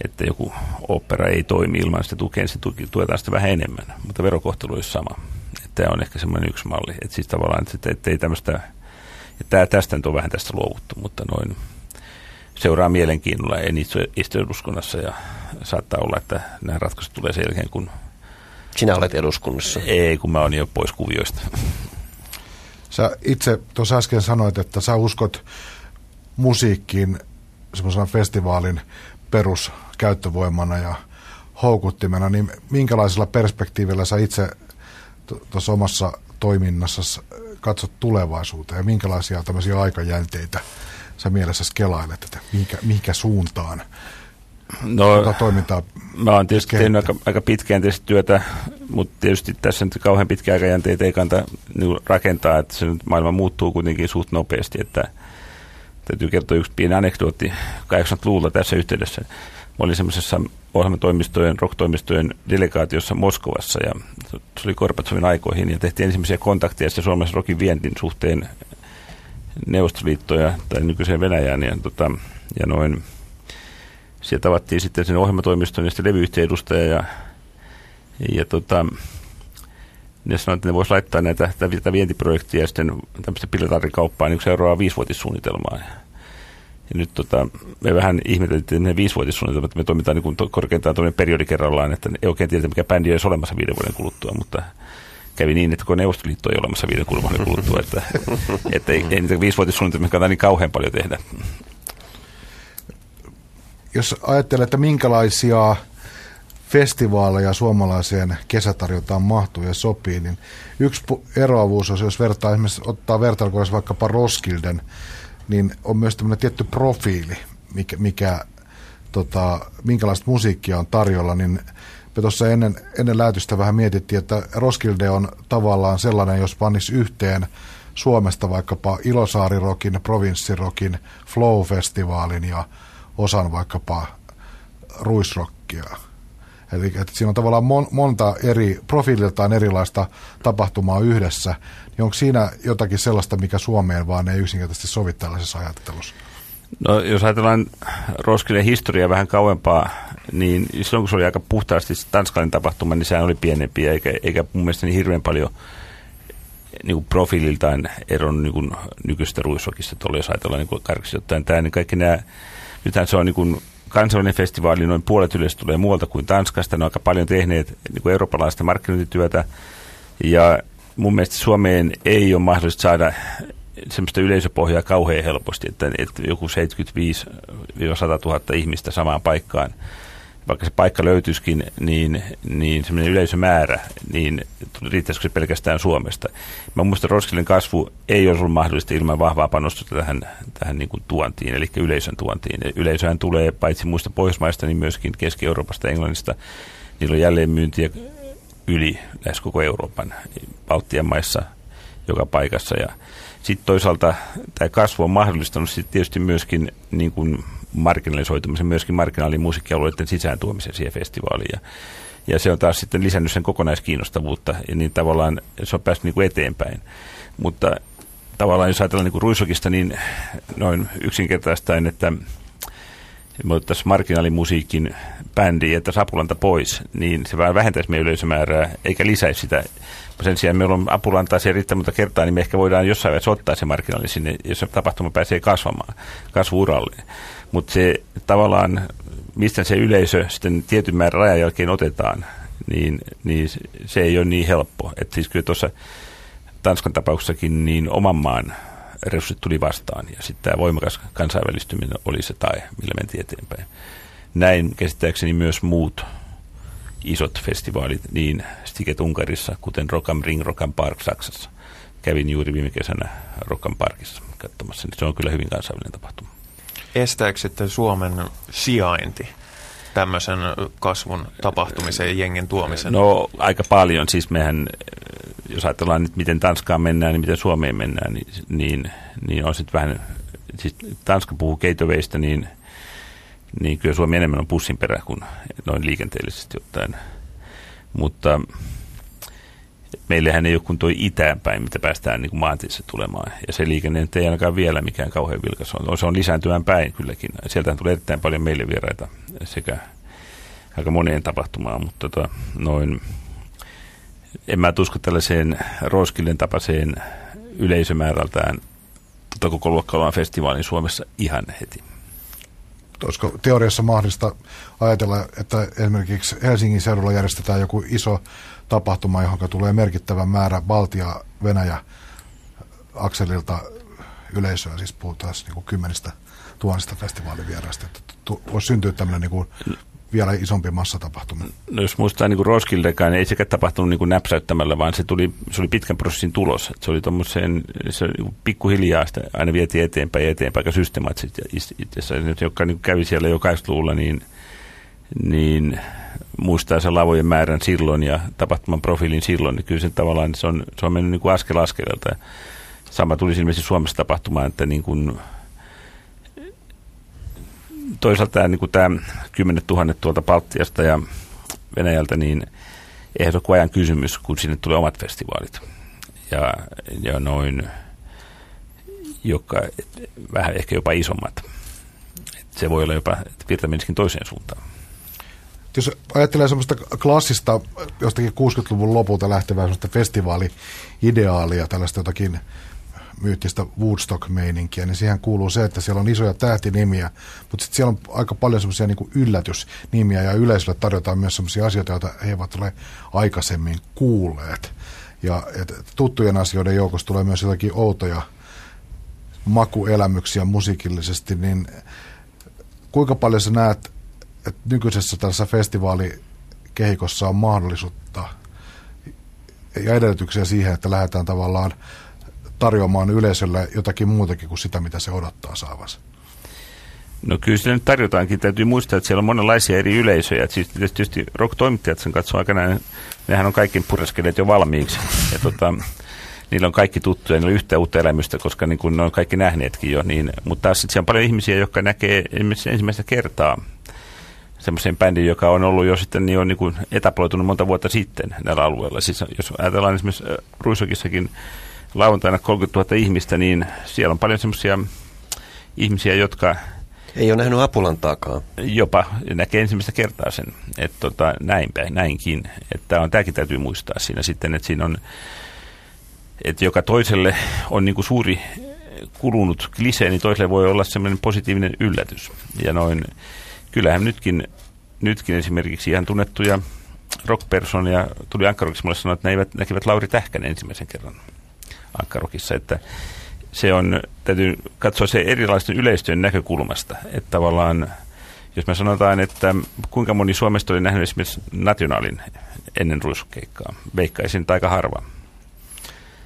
että joku opera ei toimi ilman sitä tukea, niin se tuetaan sitä vähän enemmän, mutta verokohtelu olisi sama tämä on ehkä semmoinen yksi malli. Että siis tavallaan, että, että ei tämmöistä, että tästä nyt on vähän tästä luovuttu, mutta noin seuraa mielenkiinnolla. En itse istu eduskunnassa ja saattaa olla, että nämä ratkaisut tulee sen jälkeen, kun... Sinä olet eduskunnassa. Ei, kun mä oon jo pois kuvioista. Sä itse tuossa äsken sanoit, että sä uskot musiikkiin semmoisena festivaalin peruskäyttövoimana ja houkuttimena, niin minkälaisella perspektiivillä sä itse tuossa omassa toiminnassa katsot tulevaisuuteen ja minkälaisia tämmöisiä aikajänteitä sä mielessäsi kelailet, että mihinkä, mihinkä suuntaan no, tuota toimintaa Mä oon tietysti kehittää. tehnyt aika, aika pitkäjänteistä työtä, mutta tietysti tässä nyt kauhean pitkä aikajänteitä ei kannata niin rakentaa, että se nyt maailma muuttuu kuitenkin suht nopeasti, että täytyy kertoa yksi pieni anekdootti 80-luvulla tässä yhteydessä. Mä olin semmoisessa ohjelmatoimistojen, rock-toimistojen delegaatiossa Moskovassa ja oli Korpatsovin aikoihin ja tehtiin ensimmäisiä kontakteja sitten Suomessa rockin vientin suhteen Neuvostoliittoja tai nykyiseen Venäjään ja tota, ja noin, sieltä tavattiin sitten sen ohjelmatoimiston ja sitten levyyhtiön edustaja ja, ja tota, ne sanoivat, että ne voisi laittaa näitä tätä vientiprojektia sitten tämmöistä pilotaarikauppaa niin seuraavaa viisivuotissuunnitelmaa. Ja nyt tota, me vähän ihmeteltiin ne viisivuotissuunnitelmat, että me toimitaan niin kuin korkeintaan tuommoinen periodi kerrallaan, että ei oikein tiedä, mikä bändi olisi olemassa viiden vuoden kuluttua, mutta kävi niin, että kun Neuvostoliitto ei olemassa viiden vuoden kuluttua, että, että ei, ei niitä viisivuotissuunnitelmia kannata niin kauhean paljon tehdä. Jos ajattelee, että minkälaisia festivaaleja suomalaiseen kesätarjontaan mahtuu ja sopii, niin yksi eroavuus on, jos vertaa esimerkiksi ottaa vertailukohdassa vaikkapa Roskilden, niin on myös tämmöinen tietty profiili, mikä, mikä tota, minkälaista musiikkia on tarjolla, niin me tuossa ennen, ennen lähetystä vähän mietittiin, että Roskilde on tavallaan sellainen, jos pannisi yhteen Suomesta vaikkapa Ilosaarirokin, Provinssirokin, Flow-festivaalin ja osan vaikkapa Ruisrockia. Eli että siinä on tavallaan mon, monta eri profiililtaan erilaista tapahtumaa yhdessä. Niin onko siinä jotakin sellaista, mikä Suomeen vaan ei yksinkertaisesti sovi tällaisessa ajattelussa? No jos ajatellaan Roskilden historiaa vähän kauempaa, niin silloin kun se oli aika puhtaasti tanskalainen tapahtuma, niin sehän oli pienempi, eikä, eikä mun mielestä niin hirveän paljon niin kuin profiililtaan eron niin kuin nykyistä ruisokista, tuolla jos ajatellaan niin karkeasti ottaen. Tämä, niin kaikki nämä, nythän se on niin kuin kansainvälinen festivaali, noin puolet yleensä tulee muualta kuin Tanskasta, ne on aika paljon tehneet niin kuin eurooppalaista markkinointityötä, ja mun mielestä Suomeen ei ole mahdollista saada semmoista yleisöpohjaa kauhean helposti, että, että joku 75-100 000 ihmistä samaan paikkaan, vaikka se paikka löytyisikin, niin, niin semmoinen yleisömäärä, niin riittäisikö se pelkästään Suomesta. Mä muistan, Roskilden kasvu ei olisi ollut mahdollista ilman vahvaa panostusta tähän, tähän niin kuin tuontiin, eli yleisön tuontiin. Yleisöhän tulee paitsi muista Pohjoismaista, niin myöskin Keski-Euroopasta, Englannista. Niillä on jälleen myyntiä yli lähes koko Euroopan, Baltian maissa joka paikassa. Ja sitten toisaalta tämä kasvu on mahdollistanut sit tietysti myöskin niin kuin marginalisoitumisen, myöskin marginaalimusiikkialueiden sisään tuomisen siihen festivaaliin. Ja, ja se on taas sitten lisännyt sen kokonaiskiinnostavuutta ja niin tavallaan se on päässyt niin kuin eteenpäin. Mutta tavallaan jos ajatellaan niin kuin Ruisokista, niin noin yksinkertaistaen, että me otettaisiin marginaalimusiikin bändi, että Apulanta pois, niin se vähän vähentäisi meidän yleisömäärää, eikä lisäisi sitä. Sen sijaan meillä on Apulantaa siellä riittämättä monta kertaa, niin me ehkä voidaan jossain vaiheessa ottaa se marginaali sinne, jos se tapahtuma pääsee kasvamaan, kasvuuralle. Mutta se tavallaan, mistä se yleisö sitten tietyn määrän rajan jälkeen otetaan, niin, niin se ei ole niin helppo. Että siis kyllä tuossa Tanskan tapauksessakin niin oman maan resurssit tuli vastaan ja sitten tämä voimakas kansainvälistyminen oli se tai, millä mentiin eteenpäin. Näin käsittääkseni myös muut isot festivaalit, niin Stiket Unkarissa, kuten Rock am Ring, Rock am Park Saksassa. Kävin juuri viime kesänä Rock am Parkissa katsomassa, niin se on kyllä hyvin kansainvälinen tapahtuma. Estääkö sitten Suomen sijainti tämmöisen kasvun tapahtumisen ja jengen tuomisen? No aika paljon. Siis mehän, jos ajatellaan nyt miten Tanskaan mennään, niin miten Suomeen mennään, niin, niin, niin on sitten vähän, siis Tanska puhuu keitoveistä, niin, niin kyllä Suomi enemmän on pussin perä kuin noin liikenteellisesti ottaen. Mutta meillähän ei ole kuin tuo itäänpäin, mitä päästään niin maantieteessä tulemaan. Ja se liikenne ei ainakaan vielä mikään kauhean vilkas on. Se on lisääntyvän päin kylläkin. Sieltähän tulee erittäin paljon meille vieraita sekä aika moneen tapahtumaan, mutta tota, noin, en mä tusko tällaiseen Roskilden tapaiseen yleisömäärältään tota koko luokkaan festivaalin Suomessa ihan heti. Olisiko teoriassa mahdollista ajatella, että esimerkiksi Helsingin seudulla järjestetään joku iso tapahtuma, johon tulee merkittävä määrä Baltia-Venäjä akselilta yleisöä, siis puhutaan niin kuin kymmenistä tuhansista festivaalivieraista, että voisi syntyä tämmöinen niin kuin vielä isompi massatapahtuma. No jos muistaa niin Roskildekaan, niin ei sekä tapahtunut niin kuin näpsäyttämällä, vaan se, tuli, se oli pitkän prosessin tulos. Se oli tuommoiseen, se niin pikkuhiljaa sitä aina vietiin eteenpäin ja eteenpäin aika systemaattisesti. Jotka niin kävi siellä jo 80-luvulla, niin, niin muistaa sen lavojen määrän silloin ja tapahtuman profiilin silloin, niin kyllä se tavallaan se on, se on mennyt niin kuin askel askeleelta. Sama tuli ilmeisesti Suomessa tapahtumaan, että niin kuin, toisaalta tämä, niin kuin tämä kymmenet tuhannet tuolta Baltiasta ja Venäjältä, niin ole ajan kysymys, kun sinne tulee omat festivaalit. Ja, ja noin, joka, vähän ehkä jopa isommat. se voi olla jopa virtameniskin toiseen suuntaan. Jos ajattelee semmoista klassista jostakin 60-luvun lopulta lähtevää semmoista festivaali-ideaalia, tällaista jotakin myyttistä Woodstock-meininkiä, niin siihen kuuluu se, että siellä on isoja tähtinimiä, mutta sitten siellä on aika paljon semmoisia niin yllätysnimiä ja yleisölle tarjotaan myös semmoisia asioita, joita he eivät ole aikaisemmin kuulleet. Ja tuttujen asioiden joukossa tulee myös jotakin outoja makuelämyksiä musiikillisesti, niin kuinka paljon sä näet, että nykyisessä tällaisessa festivaalikehikossa on mahdollisuutta ja edellytyksiä siihen, että lähdetään tavallaan tarjoamaan yleisölle jotakin muutakin kuin sitä, mitä se odottaa saavansa? No kyllä sitä nyt tarjotaankin. Täytyy muistaa, että siellä on monenlaisia eri yleisöjä. Siis tietysti rock-toimittajat sen katsoo aikanaan, nehän on kaikki pureskeleet jo valmiiksi. Ja tota, niillä on kaikki tuttuja, niillä on yhtä uutta elämystä, koska niin kuin ne on kaikki nähneetkin jo. Niin, mutta taas sitten on paljon ihmisiä, jotka näkee ensimmäistä kertaa semmoisen bändin, joka on ollut jo sitten niin on niin kuin etaploitunut monta vuotta sitten näillä alueilla. Siis jos ajatellaan esimerkiksi Ruisokissakin lauantaina 30 000 ihmistä, niin siellä on paljon semmoisia ihmisiä, jotka... Ei ole nähnyt Apulantaakaan. Jopa näkee ensimmäistä kertaa sen, että tota, näinpä, näinkin. Että on, tämäkin täytyy muistaa siinä sitten, että siinä on, että joka toiselle on niin kuin suuri kulunut klisee, niin toiselle voi olla semmoinen positiivinen yllätys. Ja noin, kyllähän nytkin, nytkin esimerkiksi ihan tunnettuja rockpersonia tuli Ankkarokissa mulle sanoa, että ne eivät, näkivät Lauri Tähkänen ensimmäisen kerran Ankkarokissa, että se on, täytyy katsoa se erilaisten yleistöjen näkökulmasta, että tavallaan jos me sanotaan, että kuinka moni Suomesta oli nähnyt esimerkiksi nationaalin ennen ruiskeikkaa, veikkaisin, aika harva.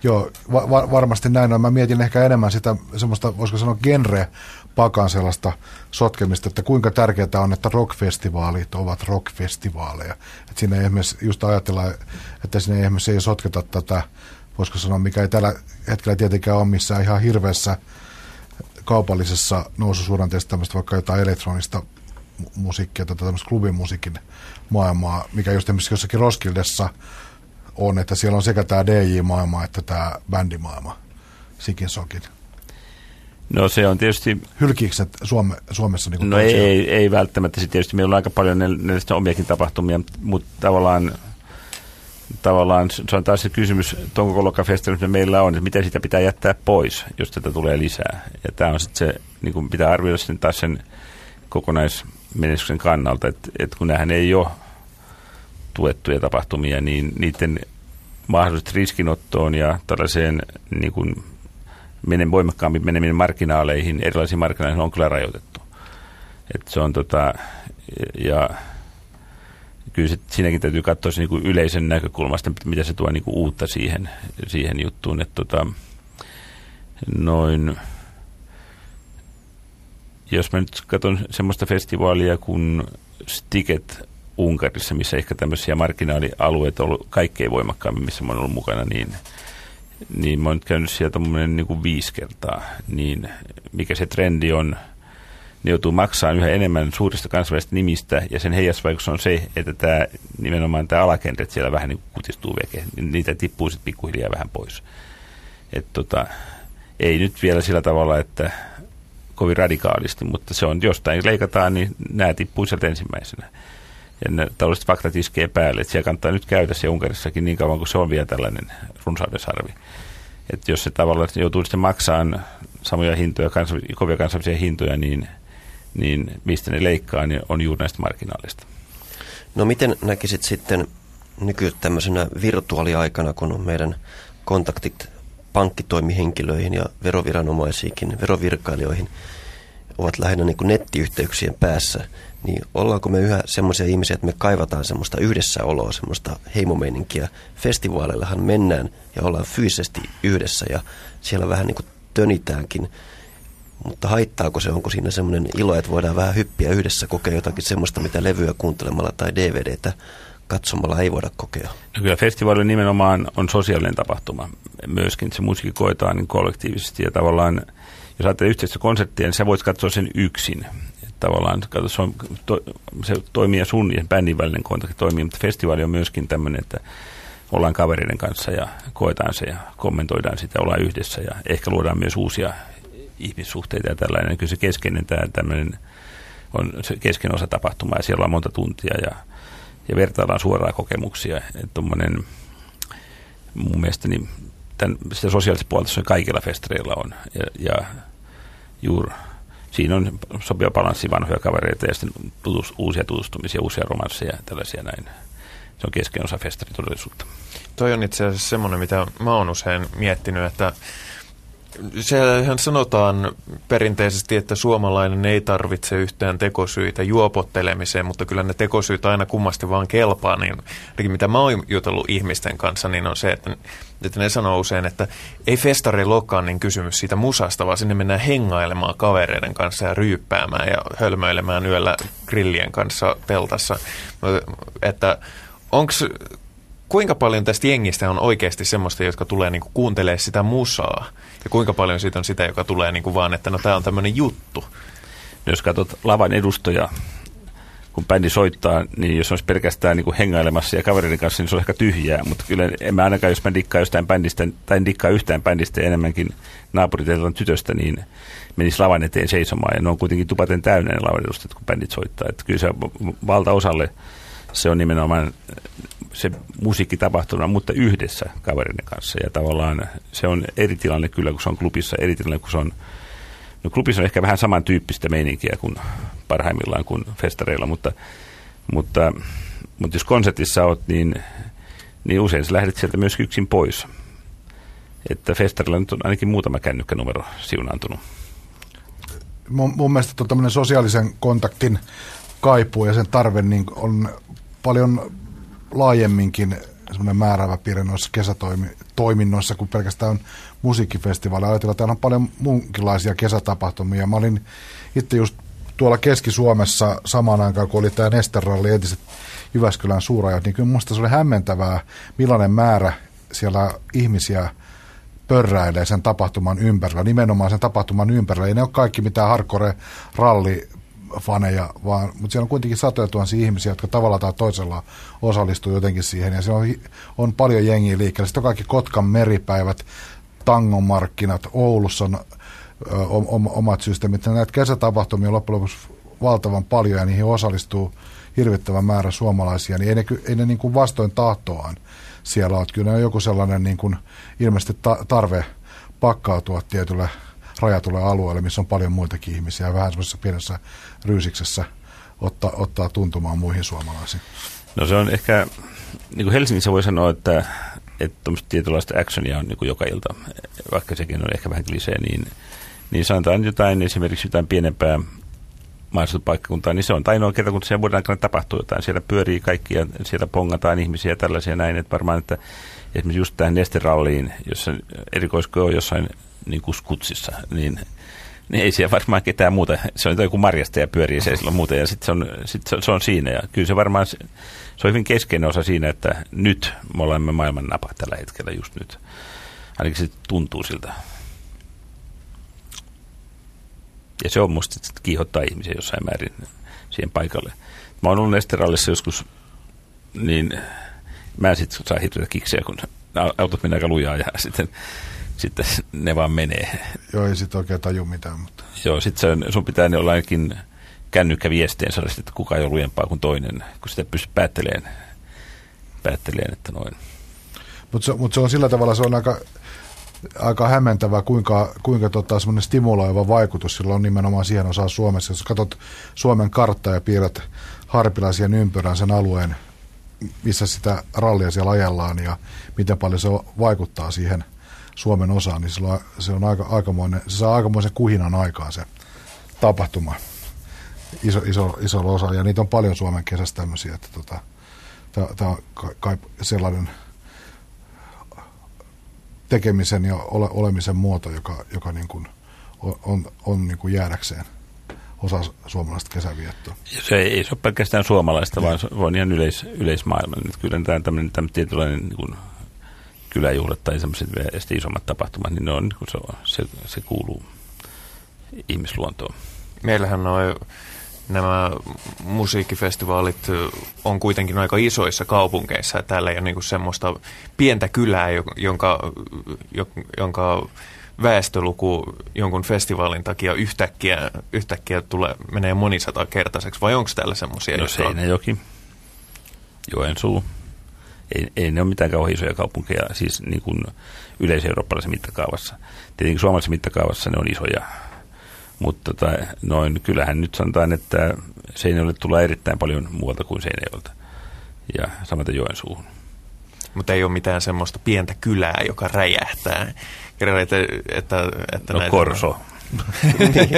Joo, va- varmasti näin on. Mä mietin ehkä enemmän sitä semmoista, voisiko sanoa genre pakan sellaista sotkemista, että kuinka tärkeää on, että rockfestivaalit ovat rockfestivaaleja. Että siinä ei esimerkiksi just ajatella, että siinä ei esimerkiksi ei sotketa tätä voisiko sanoa, mikä ei tällä hetkellä tietenkään ole missään ihan hirveässä kaupallisessa noususuhdanteessa tämmöistä vaikka jotain elektronista musiikkia tai tämmöistä klubimusiikin maailmaa, mikä just esimerkiksi jossakin Roskildessa on, että siellä on sekä tämä DJ-maailma että tämä bändimaailma, sikin sokin. No se on tietysti... Hylkiikö Suome, Suomessa? Niin no ei, ei, ei, välttämättä. Sitten tietysti meillä on aika paljon näistä omiakin tapahtumia, mutta tavallaan tavallaan se on taas se kysymys tuon koko mitä meillä on, että miten sitä pitää jättää pois, jos tätä tulee lisää. Ja tämä on sitten se, niin kuin pitää arvioida sitten taas sen kokonaismenestyksen kannalta, että, että kun nämähän ei ole tuettuja tapahtumia, niin niiden mahdolliset riskinottoon ja tällaiseen niin kuin menen voimakkaammin meneminen marginaaleihin, erilaisiin marginaaleihin on kyllä rajoitettu. että se on tota, ja kyllä se, siinäkin täytyy katsoa se niin yleisen näkökulmasta, mitä se tuo niin kuin uutta siihen, siihen juttuun. Että tota, noin, jos mä nyt katson semmoista festivaalia kuin Stiket Unkarissa, missä ehkä tämmöisiä marginaalialueita on ollut kaikkein voimakkaammin, missä mä oon ollut mukana, niin, niin mä oon nyt käynyt sieltä niin kuin viisi kertaa. Niin mikä se trendi on – ne joutuu maksamaan yhä enemmän suurista kansainvälisistä nimistä, ja sen heijasvaikutus on se, että tämä, nimenomaan tämä alakentät siellä vähän niin kutistuu veke, niitä tippuu sitten pikkuhiljaa vähän pois. Et tota, ei nyt vielä sillä tavalla, että kovin radikaalisti, mutta se on jostain leikataan, niin nämä tippuu sieltä ensimmäisenä. Ja ne taloudelliset faktat iskee päälle, että siellä kannattaa nyt käydä se Unkarissakin niin kauan kuin se on vielä tällainen runsaudesarvi. Että jos se tavallaan joutuu sitten maksamaan samoja hintoja, kovia kansainvälisiä hintoja, niin niin mistä ne leikkaa, niin on juuri näistä marginaalista. No miten näkisit sitten nyky tämmöisenä virtuaaliaikana, kun meidän kontaktit pankkitoimihenkilöihin ja veroviranomaisiinkin, verovirkailijoihin ovat lähinnä niin kuin nettiyhteyksien päässä, niin ollaanko me yhä semmoisia ihmisiä, että me kaivataan semmoista yhdessäoloa, semmoista heimomeininkiä. Festivaaleillahan mennään ja ollaan fyysisesti yhdessä ja siellä vähän niin kuin tönitäänkin mutta haittaako se, onko siinä semmoinen ilo, että voidaan vähän hyppiä yhdessä kokea jotakin semmoista, mitä levyä kuuntelemalla tai DVDtä katsomalla ei voida kokea? No kyllä festivaali nimenomaan on sosiaalinen tapahtuma. Myöskin se musiikki koetaan niin kollektiivisesti ja tavallaan, jos ajattelee yhteistä konserttia, niin sä voit katsoa sen yksin. Tavallaan katso, se, on, to, se toimii ja sun ja bändin välinen kontakti toimii, mutta festivaali on myöskin tämmöinen, että ollaan kavereiden kanssa ja koetaan se ja kommentoidaan sitä, ollaan yhdessä ja ehkä luodaan myös uusia ihmissuhteita ja tällainen. Kyllä se keskeinen tämä tämmöinen on se kesken osa tapahtumaa ja siellä on monta tuntia ja, ja vertaillaan suoraa kokemuksia. Että mun mielestä niin tämän, sitä sosiaalista puolta se kaikilla festareilla on ja, ja juuri siinä on sopiva balanssi vanhoja kavereita ja sitten tutus, uusia tutustumisia, uusia romansseja ja tällaisia näin. Se on kesken osa festaritodellisuutta. Toi on itse asiassa semmoinen, mitä mä oon usein miettinyt, että Sehän sanotaan perinteisesti, että suomalainen ei tarvitse yhtään tekosyitä juopottelemiseen, mutta kyllä ne tekosyyt aina kummasti vaan kelpaa. Niin, mitä mä oon jutellut ihmisten kanssa, niin on se, että, että ne sanoo usein, että ei festari olekaan niin kysymys siitä musasta, vaan sinne mennään hengailemaan kavereiden kanssa ja ryyppäämään ja hölmöilemään yöllä grillien kanssa teltassa. Että onko kuinka paljon tästä jengistä on oikeasti semmoista, jotka tulee niinku kuuntelemaan sitä musaa? Ja kuinka paljon siitä on sitä, joka tulee niinku vaan, että no tämä on tämmöinen juttu? No jos katsot lavan edustoja, kun bändi soittaa, niin jos olisi pelkästään niin kuin hengailemassa ja kavereiden kanssa, niin se on ehkä tyhjää. Mutta kyllä en mä ainakaan, jos mä dikkaan jostain bändistä, tai en dikkaa yhtään bändistä enemmänkin naapuriteltan tytöstä, niin menisi lavan eteen seisomaan. Ja ne on kuitenkin tupaten täynnä ne lavan edustajat, kun bändit soittaa. Että kyllä se valtaosalle se on nimenomaan se musiikki tapahtuna, mutta yhdessä kavereiden kanssa. Ja tavallaan se on eri tilanne kyllä, kun se on klubissa, eri tilanne, kun se on No klubissa on ehkä vähän samantyyppistä meininkiä kuin parhaimmillaan kuin festareilla, mutta, mutta, mutta jos konsertissa olet, niin, niin usein sä lähdet sieltä myös yksin pois. Että festarilla nyt on ainakin muutama kännykkänumero siunaantunut. Mun, mun mielestä tuo sosiaalisen kontaktin kaipuu ja sen tarve niin on paljon laajemminkin semmoinen määräävä piirre noissa kesätoiminnoissa kuin pelkästään musiikkifestivaali. Ajatellaan, täällä on paljon muunkinlaisia kesätapahtumia. Mä olin itse just tuolla Keski-Suomessa samaan aikaan, kun oli tämä Nesteralli, entiset Jyväskylän suurajat, niin kyllä minusta se oli hämmentävää, millainen määrä siellä ihmisiä pörräilee sen tapahtuman ympärillä, nimenomaan sen tapahtuman ympärillä. Ei ne ole kaikki mitään hardcore ralli faneja, vaan, mutta siellä on kuitenkin satoja tuhansia ihmisiä, jotka tavalla tai toisella osallistuu jotenkin siihen, ja siellä on, on paljon jengiä liikkeellä. Sitten on kaikki Kotkan meripäivät, tangomarkkinat, Oulussa on ö, omat systeemit. Näitä kesätapahtumia on loppujen lopuksi valtavan paljon, ja niihin osallistuu hirvittävä määrä suomalaisia, niin ei ne, ei ne niin kuin vastoin tahtoaan siellä ole. Kyllä on joku sellainen niin kuin ilmeisesti ta- tarve pakkautua tietylle rajatulle alueelle, missä on paljon muitakin ihmisiä, vähän semmoisessa pienessä ryysiksessä ottaa, ottaa tuntumaan muihin suomalaisiin. No se on ehkä, niin kuin Helsingissä voi sanoa, että, että tietynlaista actionia on niin kuin joka ilta, vaikka sekin on ehkä vähän klisee, niin, niin sanotaan jotain, esimerkiksi jotain pienempää maaseutupaikkakuntaa, niin se on ainoa kerta, kun siellä vuoden aikana tapahtuu jotain. Siellä pyörii kaikki ja siellä pongataan ihmisiä ja tällaisia näin. Että varmaan, että esimerkiksi just tähän nesteralliin, jossa erikoisko on jossain niin kuin skutsissa, niin, niin ei siellä varmaan ketään muuta. Se on joku marjasta ja pyörii se silloin muuta ja sitten se, on, sit se, se on siinä. Ja kyllä se varmaan, se on hyvin keskeinen osa siinä, että nyt me olemme maailman napa tällä hetkellä just nyt. Ainakin se tuntuu siltä. Ja se on musta kiihottaa ihmisiä jossain määrin siihen paikalle. Mä oon ollut Nesterallissa joskus, niin mä sitten saa hirveätä kiksejä, kun autot menee aika lujaa ja sitten sitten ne vaan menee. Joo, ei sitten oikein taju mitään. Mutta. Joo, sitten sun pitää ne olla ainakin kännykkäviesteen saada, että kuka ei ole lujempaa kuin toinen, kun sitä pystyy päättelemään, päättelemään että noin. Mutta se, mut se on sillä tavalla, se on aika, aika hämmentävää, kuinka, kuinka tota, semmoinen stimuloiva vaikutus sillä on nimenomaan siihen osaan Suomessa. Jos katsot Suomen karttaa ja piirrät harpilaisien ympyrän sen alueen, missä sitä rallia siellä ajellaan ja miten paljon se vaikuttaa siihen – Suomen osaan, niin on, se on aika, aikamoinen, se saa aikamoisen kuhinan aikaan se tapahtuma iso, iso, iso osa. Ja niitä on paljon Suomen kesässä tämmöisiä, että tota, tämä on kai sellainen tekemisen ja ole, olemisen muoto, joka, joka niin kuin on, on, on niin kuin jäädäkseen osa suomalaista kesäviettoa. Se ei, ei se ole pelkästään suomalaista, vaan se on ihan yleis, yleismaailman. Kyllä tämä tämmöinen, tämmöinen tietynlainen niin kuin kyläjuhlat tai semmoiset isommat tapahtumat, niin ne on, niin se, se, se kuuluu ihmisluontoon. Meillähän noin nämä musiikkifestivaalit on kuitenkin aika isoissa kaupungeissa. Täällä ei ole niin semmoista pientä kylää, jonka, jonka väestöluku jonkun festivaalin takia yhtäkkiä, yhtäkkiä tulee, menee monisatakertaiseksi, vai onko täällä semmoisia? No Seinäjoki, Joensuu, ei, ei ne ole mitään kauhean isoja kaupunkeja, siis niin kuin yleiseurooppalaisessa mittakaavassa. Tietenkin suomalaisessa mittakaavassa ne on isoja, mutta tota, noin, kyllähän nyt sanotaan, että Seinäjoelle tulee erittäin paljon muualta kuin Seinäjoelta ja samaten Joensuuhun. Mutta ei ole mitään semmoista pientä kylää, joka räjähtää. Että, että, että no näitä... Korso. (laughs) niin.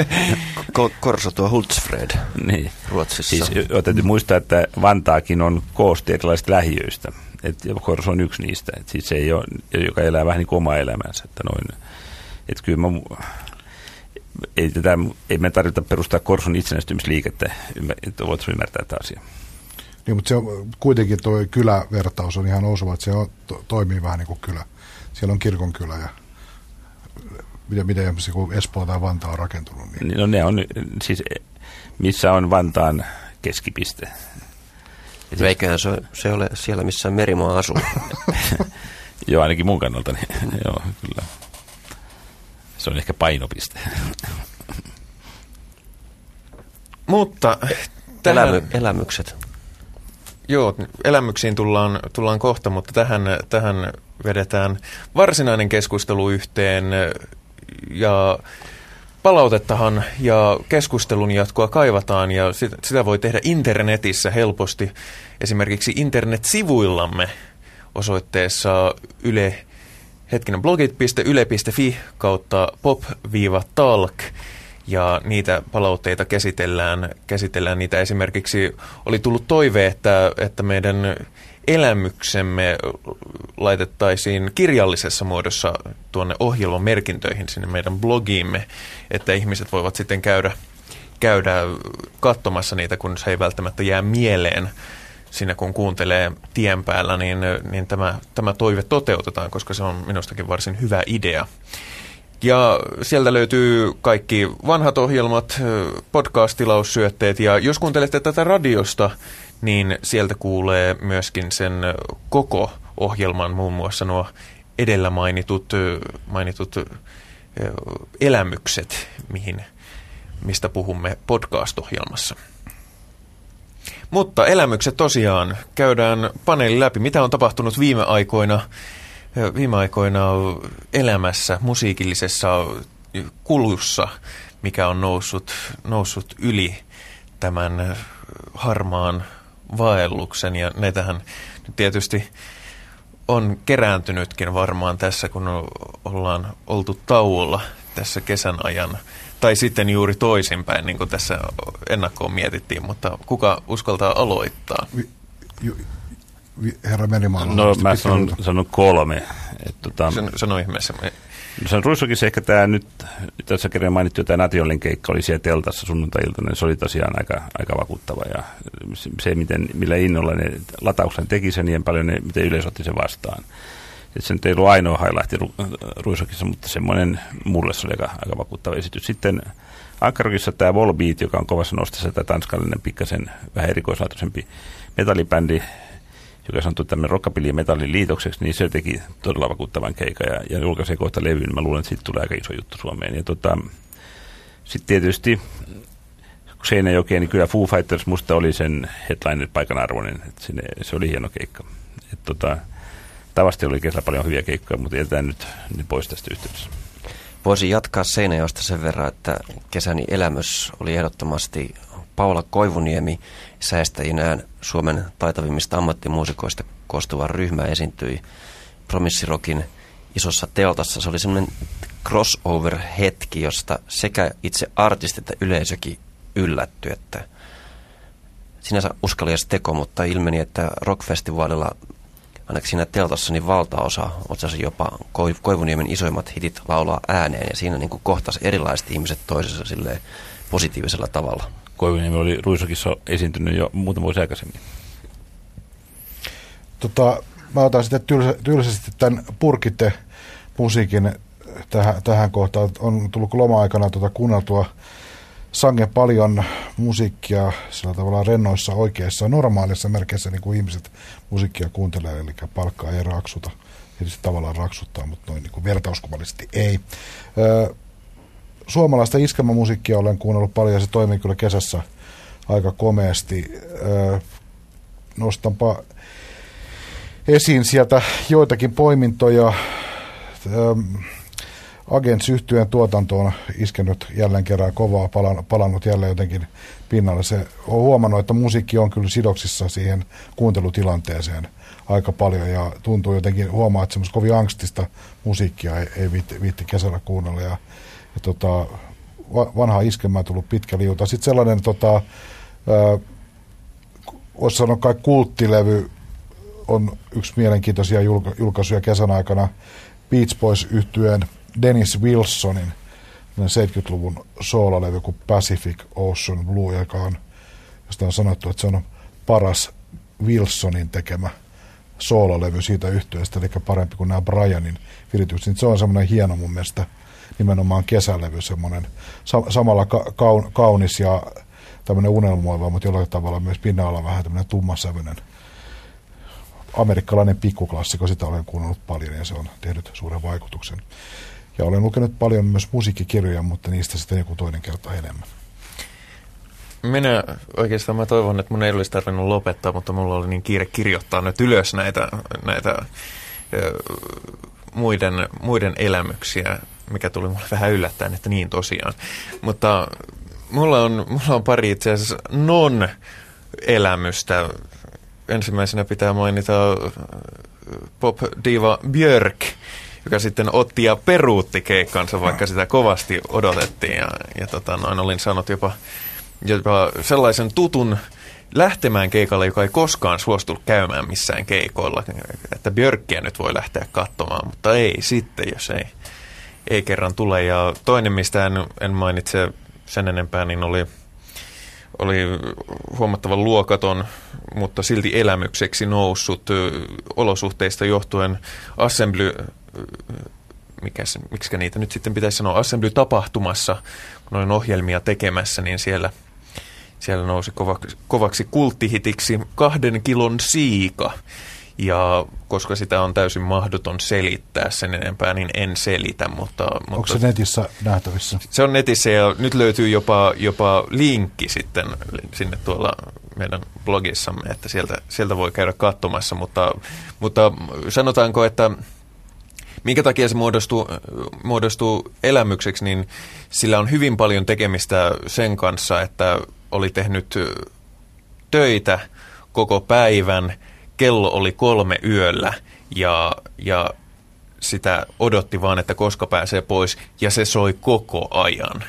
Korso tuo Hultsfred niin. Ruotsissa. Siis täytyy muistaa, että Vantaakin on koosti erilaisista lähiöistä. Et Korso on yksi niistä. Et siis se ei ole, joka elää vähän niin kuin omaa elämänsä. Että noin, et kyllä mä, ei, tätä, ei me tarvita perustaa Korson itsenäistymisliikettä, että voitaisiin ymmärtää tämä asia. Niin, mutta se on, kuitenkin tuo kylävertaus on ihan osuva, että se on, to, toimii vähän niin kuin kylä. Siellä on kirkonkylä ja miten, miten kun Espoo tai Vantaa on rakentunut. Niin. No ne on siis, missä on Vantaan keskipiste. Ja eiköhän se, se ole siellä, missä Merimaa asuu. (laughs) joo, ainakin mun kannalta. Niin, (laughs) joo, kyllä. Se on ehkä painopiste. (laughs) Mutta tähän... Elämy, elämykset. Joo, elämyksiin tullaan, tullaan kohta, mutta tähän, tähän vedetään varsinainen keskustelu yhteen ja palautettahan ja keskustelun jatkoa kaivataan ja sitä, voi tehdä internetissä helposti. Esimerkiksi internetsivuillamme osoitteessa yle, hetkinen, blogit.yle.fi kautta pop-talk ja niitä palautteita käsitellään, käsitellään niitä esimerkiksi, oli tullut toive, että, että meidän elämyksemme laitettaisiin kirjallisessa muodossa tuonne ohjelman merkintöihin sinne meidän blogiimme, että ihmiset voivat sitten käydä, käydä katsomassa niitä, kun se ei välttämättä jää mieleen siinä kun kuuntelee tien päällä, niin, niin tämä, tämä toive toteutetaan, koska se on minustakin varsin hyvä idea. Ja sieltä löytyy kaikki vanhat ohjelmat, podcast-tilaussyötteet ja jos kuuntelette tätä radiosta, niin sieltä kuulee myöskin sen koko ohjelman, muun muassa nuo edellä mainitut, mainitut elämykset, mihin, mistä puhumme podcast-ohjelmassa. Mutta elämykset tosiaan käydään paneeli läpi, mitä on tapahtunut viime aikoina viime aikoina elämässä, musiikillisessa kulussa, mikä on noussut, noussut yli tämän harmaan vaelluksen. Ja näitähän tietysti on kerääntynytkin varmaan tässä, kun ollaan oltu tauolla tässä kesän ajan. Tai sitten juuri toisinpäin, niin kuin tässä ennakkoon mietittiin, mutta kuka uskaltaa aloittaa? herra Merimaalla? No mä sanon, sanon kolme. Et, tota, Sano, sano ihmeessä. No se on Ruissokissa ehkä tämä nyt, tässä kerran mainittu tämä Nationalin keikka oli siellä teltassa sunnuntai-iltana, niin se oli tosiaan aika, aika vakuuttava ja se, miten, millä innolla ne latauksen teki sen ja paljon ne, miten yleisö otti sen vastaan. Et se nyt ei ollut ainoa highlight Ruissokissa, mutta semmoinen mulle se oli aika, aika vakuuttava esitys. Sitten Ankarokissa tämä Volbeat, joka on kovassa nostassa, tämä tanskallinen pikkasen vähän erikoislaatuisempi metallibändi, joka sanottu tämmöinen rockabilly ja metallin liitokseksi, niin se teki todella vakuuttavan keikan ja, ja julkaisee kohta levyyn. Mä luulen, että siitä tulee aika iso juttu Suomeen. Ja tota, sitten tietysti kun Seinäjokeen, niin kyllä Foo Fighters musta oli sen headliner-paikan arvoinen. Että sinne, se oli hieno keikka. Et tota, tavasti oli kesällä paljon hyviä keikkoja, mutta jätetään nyt niin pois tästä yhteydessä. Voisin jatkaa Seinäjoesta sen verran, että kesäni elämys oli ehdottomasti Paula Koivuniemi säästäjinään Suomen taitavimmista ammattimuusikoista koostuva ryhmä esiintyi Promissirokin isossa teltassa. Se oli semmoinen crossover-hetki, josta sekä itse artistit että yleisökin yllätty, että sinänsä uskalias teko, mutta ilmeni, että rockfestivaalilla ainakin siinä teltassa niin valtaosa, otsaisi jopa Koivuniemen isoimmat hitit laulaa ääneen ja siinä niin kohtasi erilaiset ihmiset toisessa positiivisella tavalla. Koivuniemi oli Ruisokissa esiintynyt jo muutama vuosi aikaisemmin. Tota, mä otan sitten tylsä, tylsästi tämän purkitte musiikin tähän, tähän kohtaan. On tullut loma-aikana tuota kuunneltua sange paljon musiikkia sillä tavalla rennoissa, oikeissa, normaalissa merkeissä, niin kuin ihmiset musiikkia kuuntelee, eli palkkaa ja raaksuta tietysti tavallaan raksuttaa, mutta noin niin kuin vertauskuvallisesti ei. Ö, suomalaista iskelmämusiikkia olen kuunnellut paljon ja se toimii kyllä kesässä aika komeasti. Nostanpa esiin sieltä joitakin poimintoja. Agents yhtyeen tuotanto on iskenyt jälleen kerran kovaa, palannut jälleen jotenkin pinnalle. Se on huomannut, että musiikki on kyllä sidoksissa siihen kuuntelutilanteeseen aika paljon ja tuntuu jotenkin huomaa, että semmoista kovin angstista musiikkia ei, ei viitti, viitti kesällä kuunnella. Ja, ja tota, vanha iskemään tullut pitkä liuta. Sitten sellainen, tota, voisi sanoa kai kulttilevy, on yksi mielenkiintoisia julkaisuja kesän aikana Beach Boys yhtyeen Dennis Wilsonin 70-luvun soololevy kuin Pacific Ocean Blue, joka on, josta on sanottu, että se on paras Wilsonin tekemä soololevy siitä yhtyeestä, eli parempi kuin nämä Brianin viritykset. Se on semmoinen hieno mun mielestä nimenomaan kesälevy, semmoinen sa- samalla ka- kaun- kaunis ja tämmöinen unelmoiva, mutta jollain tavalla myös pinnalla vähän tämmöinen tummasävyinen amerikkalainen pikkuklassikko, sitä olen kuunnellut paljon ja se on tehnyt suuren vaikutuksen. Ja olen lukenut paljon myös musiikkikirjoja, mutta niistä sitten joku toinen kerta enemmän. Minä oikeastaan mä toivon, että mun ei olisi tarvinnut lopettaa, mutta mulla oli niin kiire kirjoittaa nyt ylös näitä, näitä ö, muiden, muiden elämyksiä, mikä tuli mulle vähän yllättäen, että niin tosiaan. Mutta mulla on, mulla on pari itse asiassa non-elämystä. Ensimmäisenä pitää mainita pop-diva Björk, joka sitten otti ja peruutti keikkansa, vaikka sitä kovasti odotettiin. Ja, ja tota, noin olin saanut jopa, jopa sellaisen tutun lähtemään keikalle, joka ei koskaan suostu käymään missään keikoilla. Että Björkkiä nyt voi lähteä katsomaan, mutta ei sitten, jos ei, ei kerran tule. Ja toinen, mistä en, en mainitse sen enempää, niin oli, oli huomattavan luokaton, mutta silti elämykseksi noussut olosuhteista johtuen Assembly mikäs, miksi niitä nyt sitten pitäisi sanoa, Assembly-tapahtumassa, kun olin ohjelmia tekemässä, niin siellä, siellä nousi kovaksi, kovaksi kulttihitiksi kahden kilon siika. Ja koska sitä on täysin mahdoton selittää sen enempää, niin en selitä. Mutta, mutta Onko se netissä nähtävissä? Se on netissä ja nyt löytyy jopa, jopa linkki sitten sinne tuolla meidän blogissamme, että sieltä, sieltä voi käydä katsomassa. Mutta, mutta sanotaanko, että minkä takia se muodostuu, muodostuu elämykseksi, niin sillä on hyvin paljon tekemistä sen kanssa, että oli tehnyt töitä koko päivän, kello oli kolme yöllä ja, ja sitä odotti vaan, että koska pääsee pois, ja se soi koko ajan.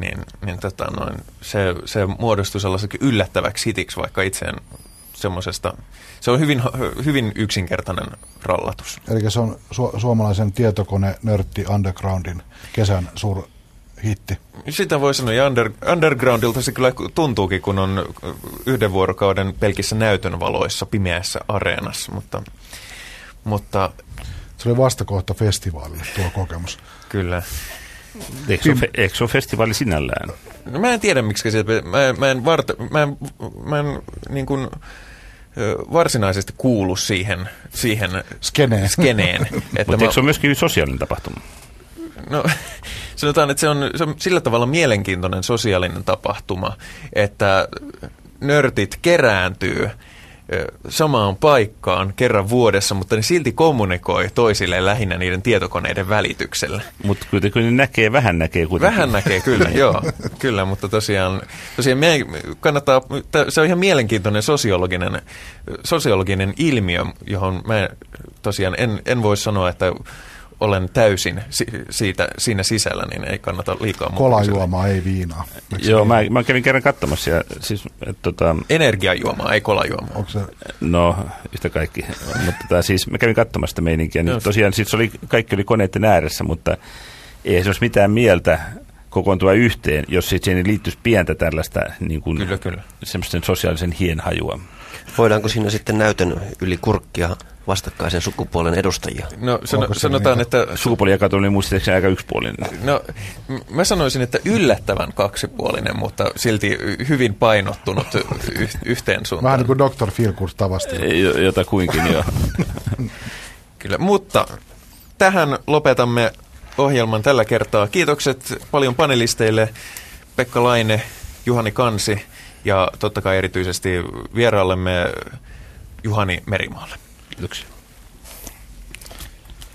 Niin, niin tota noin, se, se muodostui sellaiseksi yllättäväksi hitiksi, vaikka itse en semmoisesta, se on hyvin, hyvin yksinkertainen rallatus. Eli se on su- suomalaisen tietokone-nörtti undergroundin kesän suur hitti. Sitä voi sanoa, ja under, undergroundilta se kyllä tuntuukin, kun on yhden vuorokauden pelkissä näytönvaloissa pimeässä areenassa, mutta, mutta... Se oli vastakohta festivaalille tuo kokemus. Kyllä. Eikö se, fe, eikö se ole festivaali sinällään? No mä en tiedä, miksi se... Mä, mä en, varta, mä en, mä en niin kuin, varsinaisesti kuulu siihen, siihen skeneen. skeneen että Mutta eikö se ole myöskin sosiaalinen tapahtuma? No, sanotaan, että se on, se on sillä tavalla mielenkiintoinen sosiaalinen tapahtuma, että nörtit kerääntyy – samaan paikkaan kerran vuodessa, mutta ne silti kommunikoi toisilleen lähinnä niiden tietokoneiden välityksellä. Mutta kuitenkin ne näkee, vähän näkee kuitenkin. Vähän näkee, kyllä, (laughs) joo. Kyllä, mutta tosiaan, tosiaan meidän kannattaa, se on ihan mielenkiintoinen sosiologinen, sosiologinen ilmiö, johon mä tosiaan en, en voi sanoa, että olen täysin si- siitä, siinä sisällä, niin ei kannata liikaa Kolajuomaa, ei viinaa. Eikö Joo, mä, mä kävin kerran katsomassa. Ja, siis, et, tota, Energiajuomaa, ei kolajuomaa. Onko se... No, yhtä kaikki. mutta tota, siis mä kävin katsomassa sitä meininkiä. Niin tosiaan siis oli, kaikki oli koneiden ääressä, mutta ei se olisi mitään mieltä kokoontua yhteen, jos siihen liittyisi pientä tällaista niin kuin, kyllä, kyllä. semmoisen sosiaalisen hienhajua. Voidaanko siinä sitten näytön yli kurkkia vastakkaisen sukupuolen edustajia? No sano, sanotaan, niitä? että... Sukupuolijakautu oli muistaakseni aika yksipuolinen. No mä sanoisin, että yllättävän kaksipuolinen, mutta silti hyvin painottunut y- yhteen suuntaan. Vähän niin kuin Dr. Feelgood tavasti. Jota kuinkin, joo. (laughs) Kyllä, mutta tähän lopetamme ohjelman tällä kertaa. Kiitokset paljon panelisteille Pekka Laine, Juhani Kansi ja totta kai erityisesti vieraallemme Juhani Merimaalle. Kiitoksia.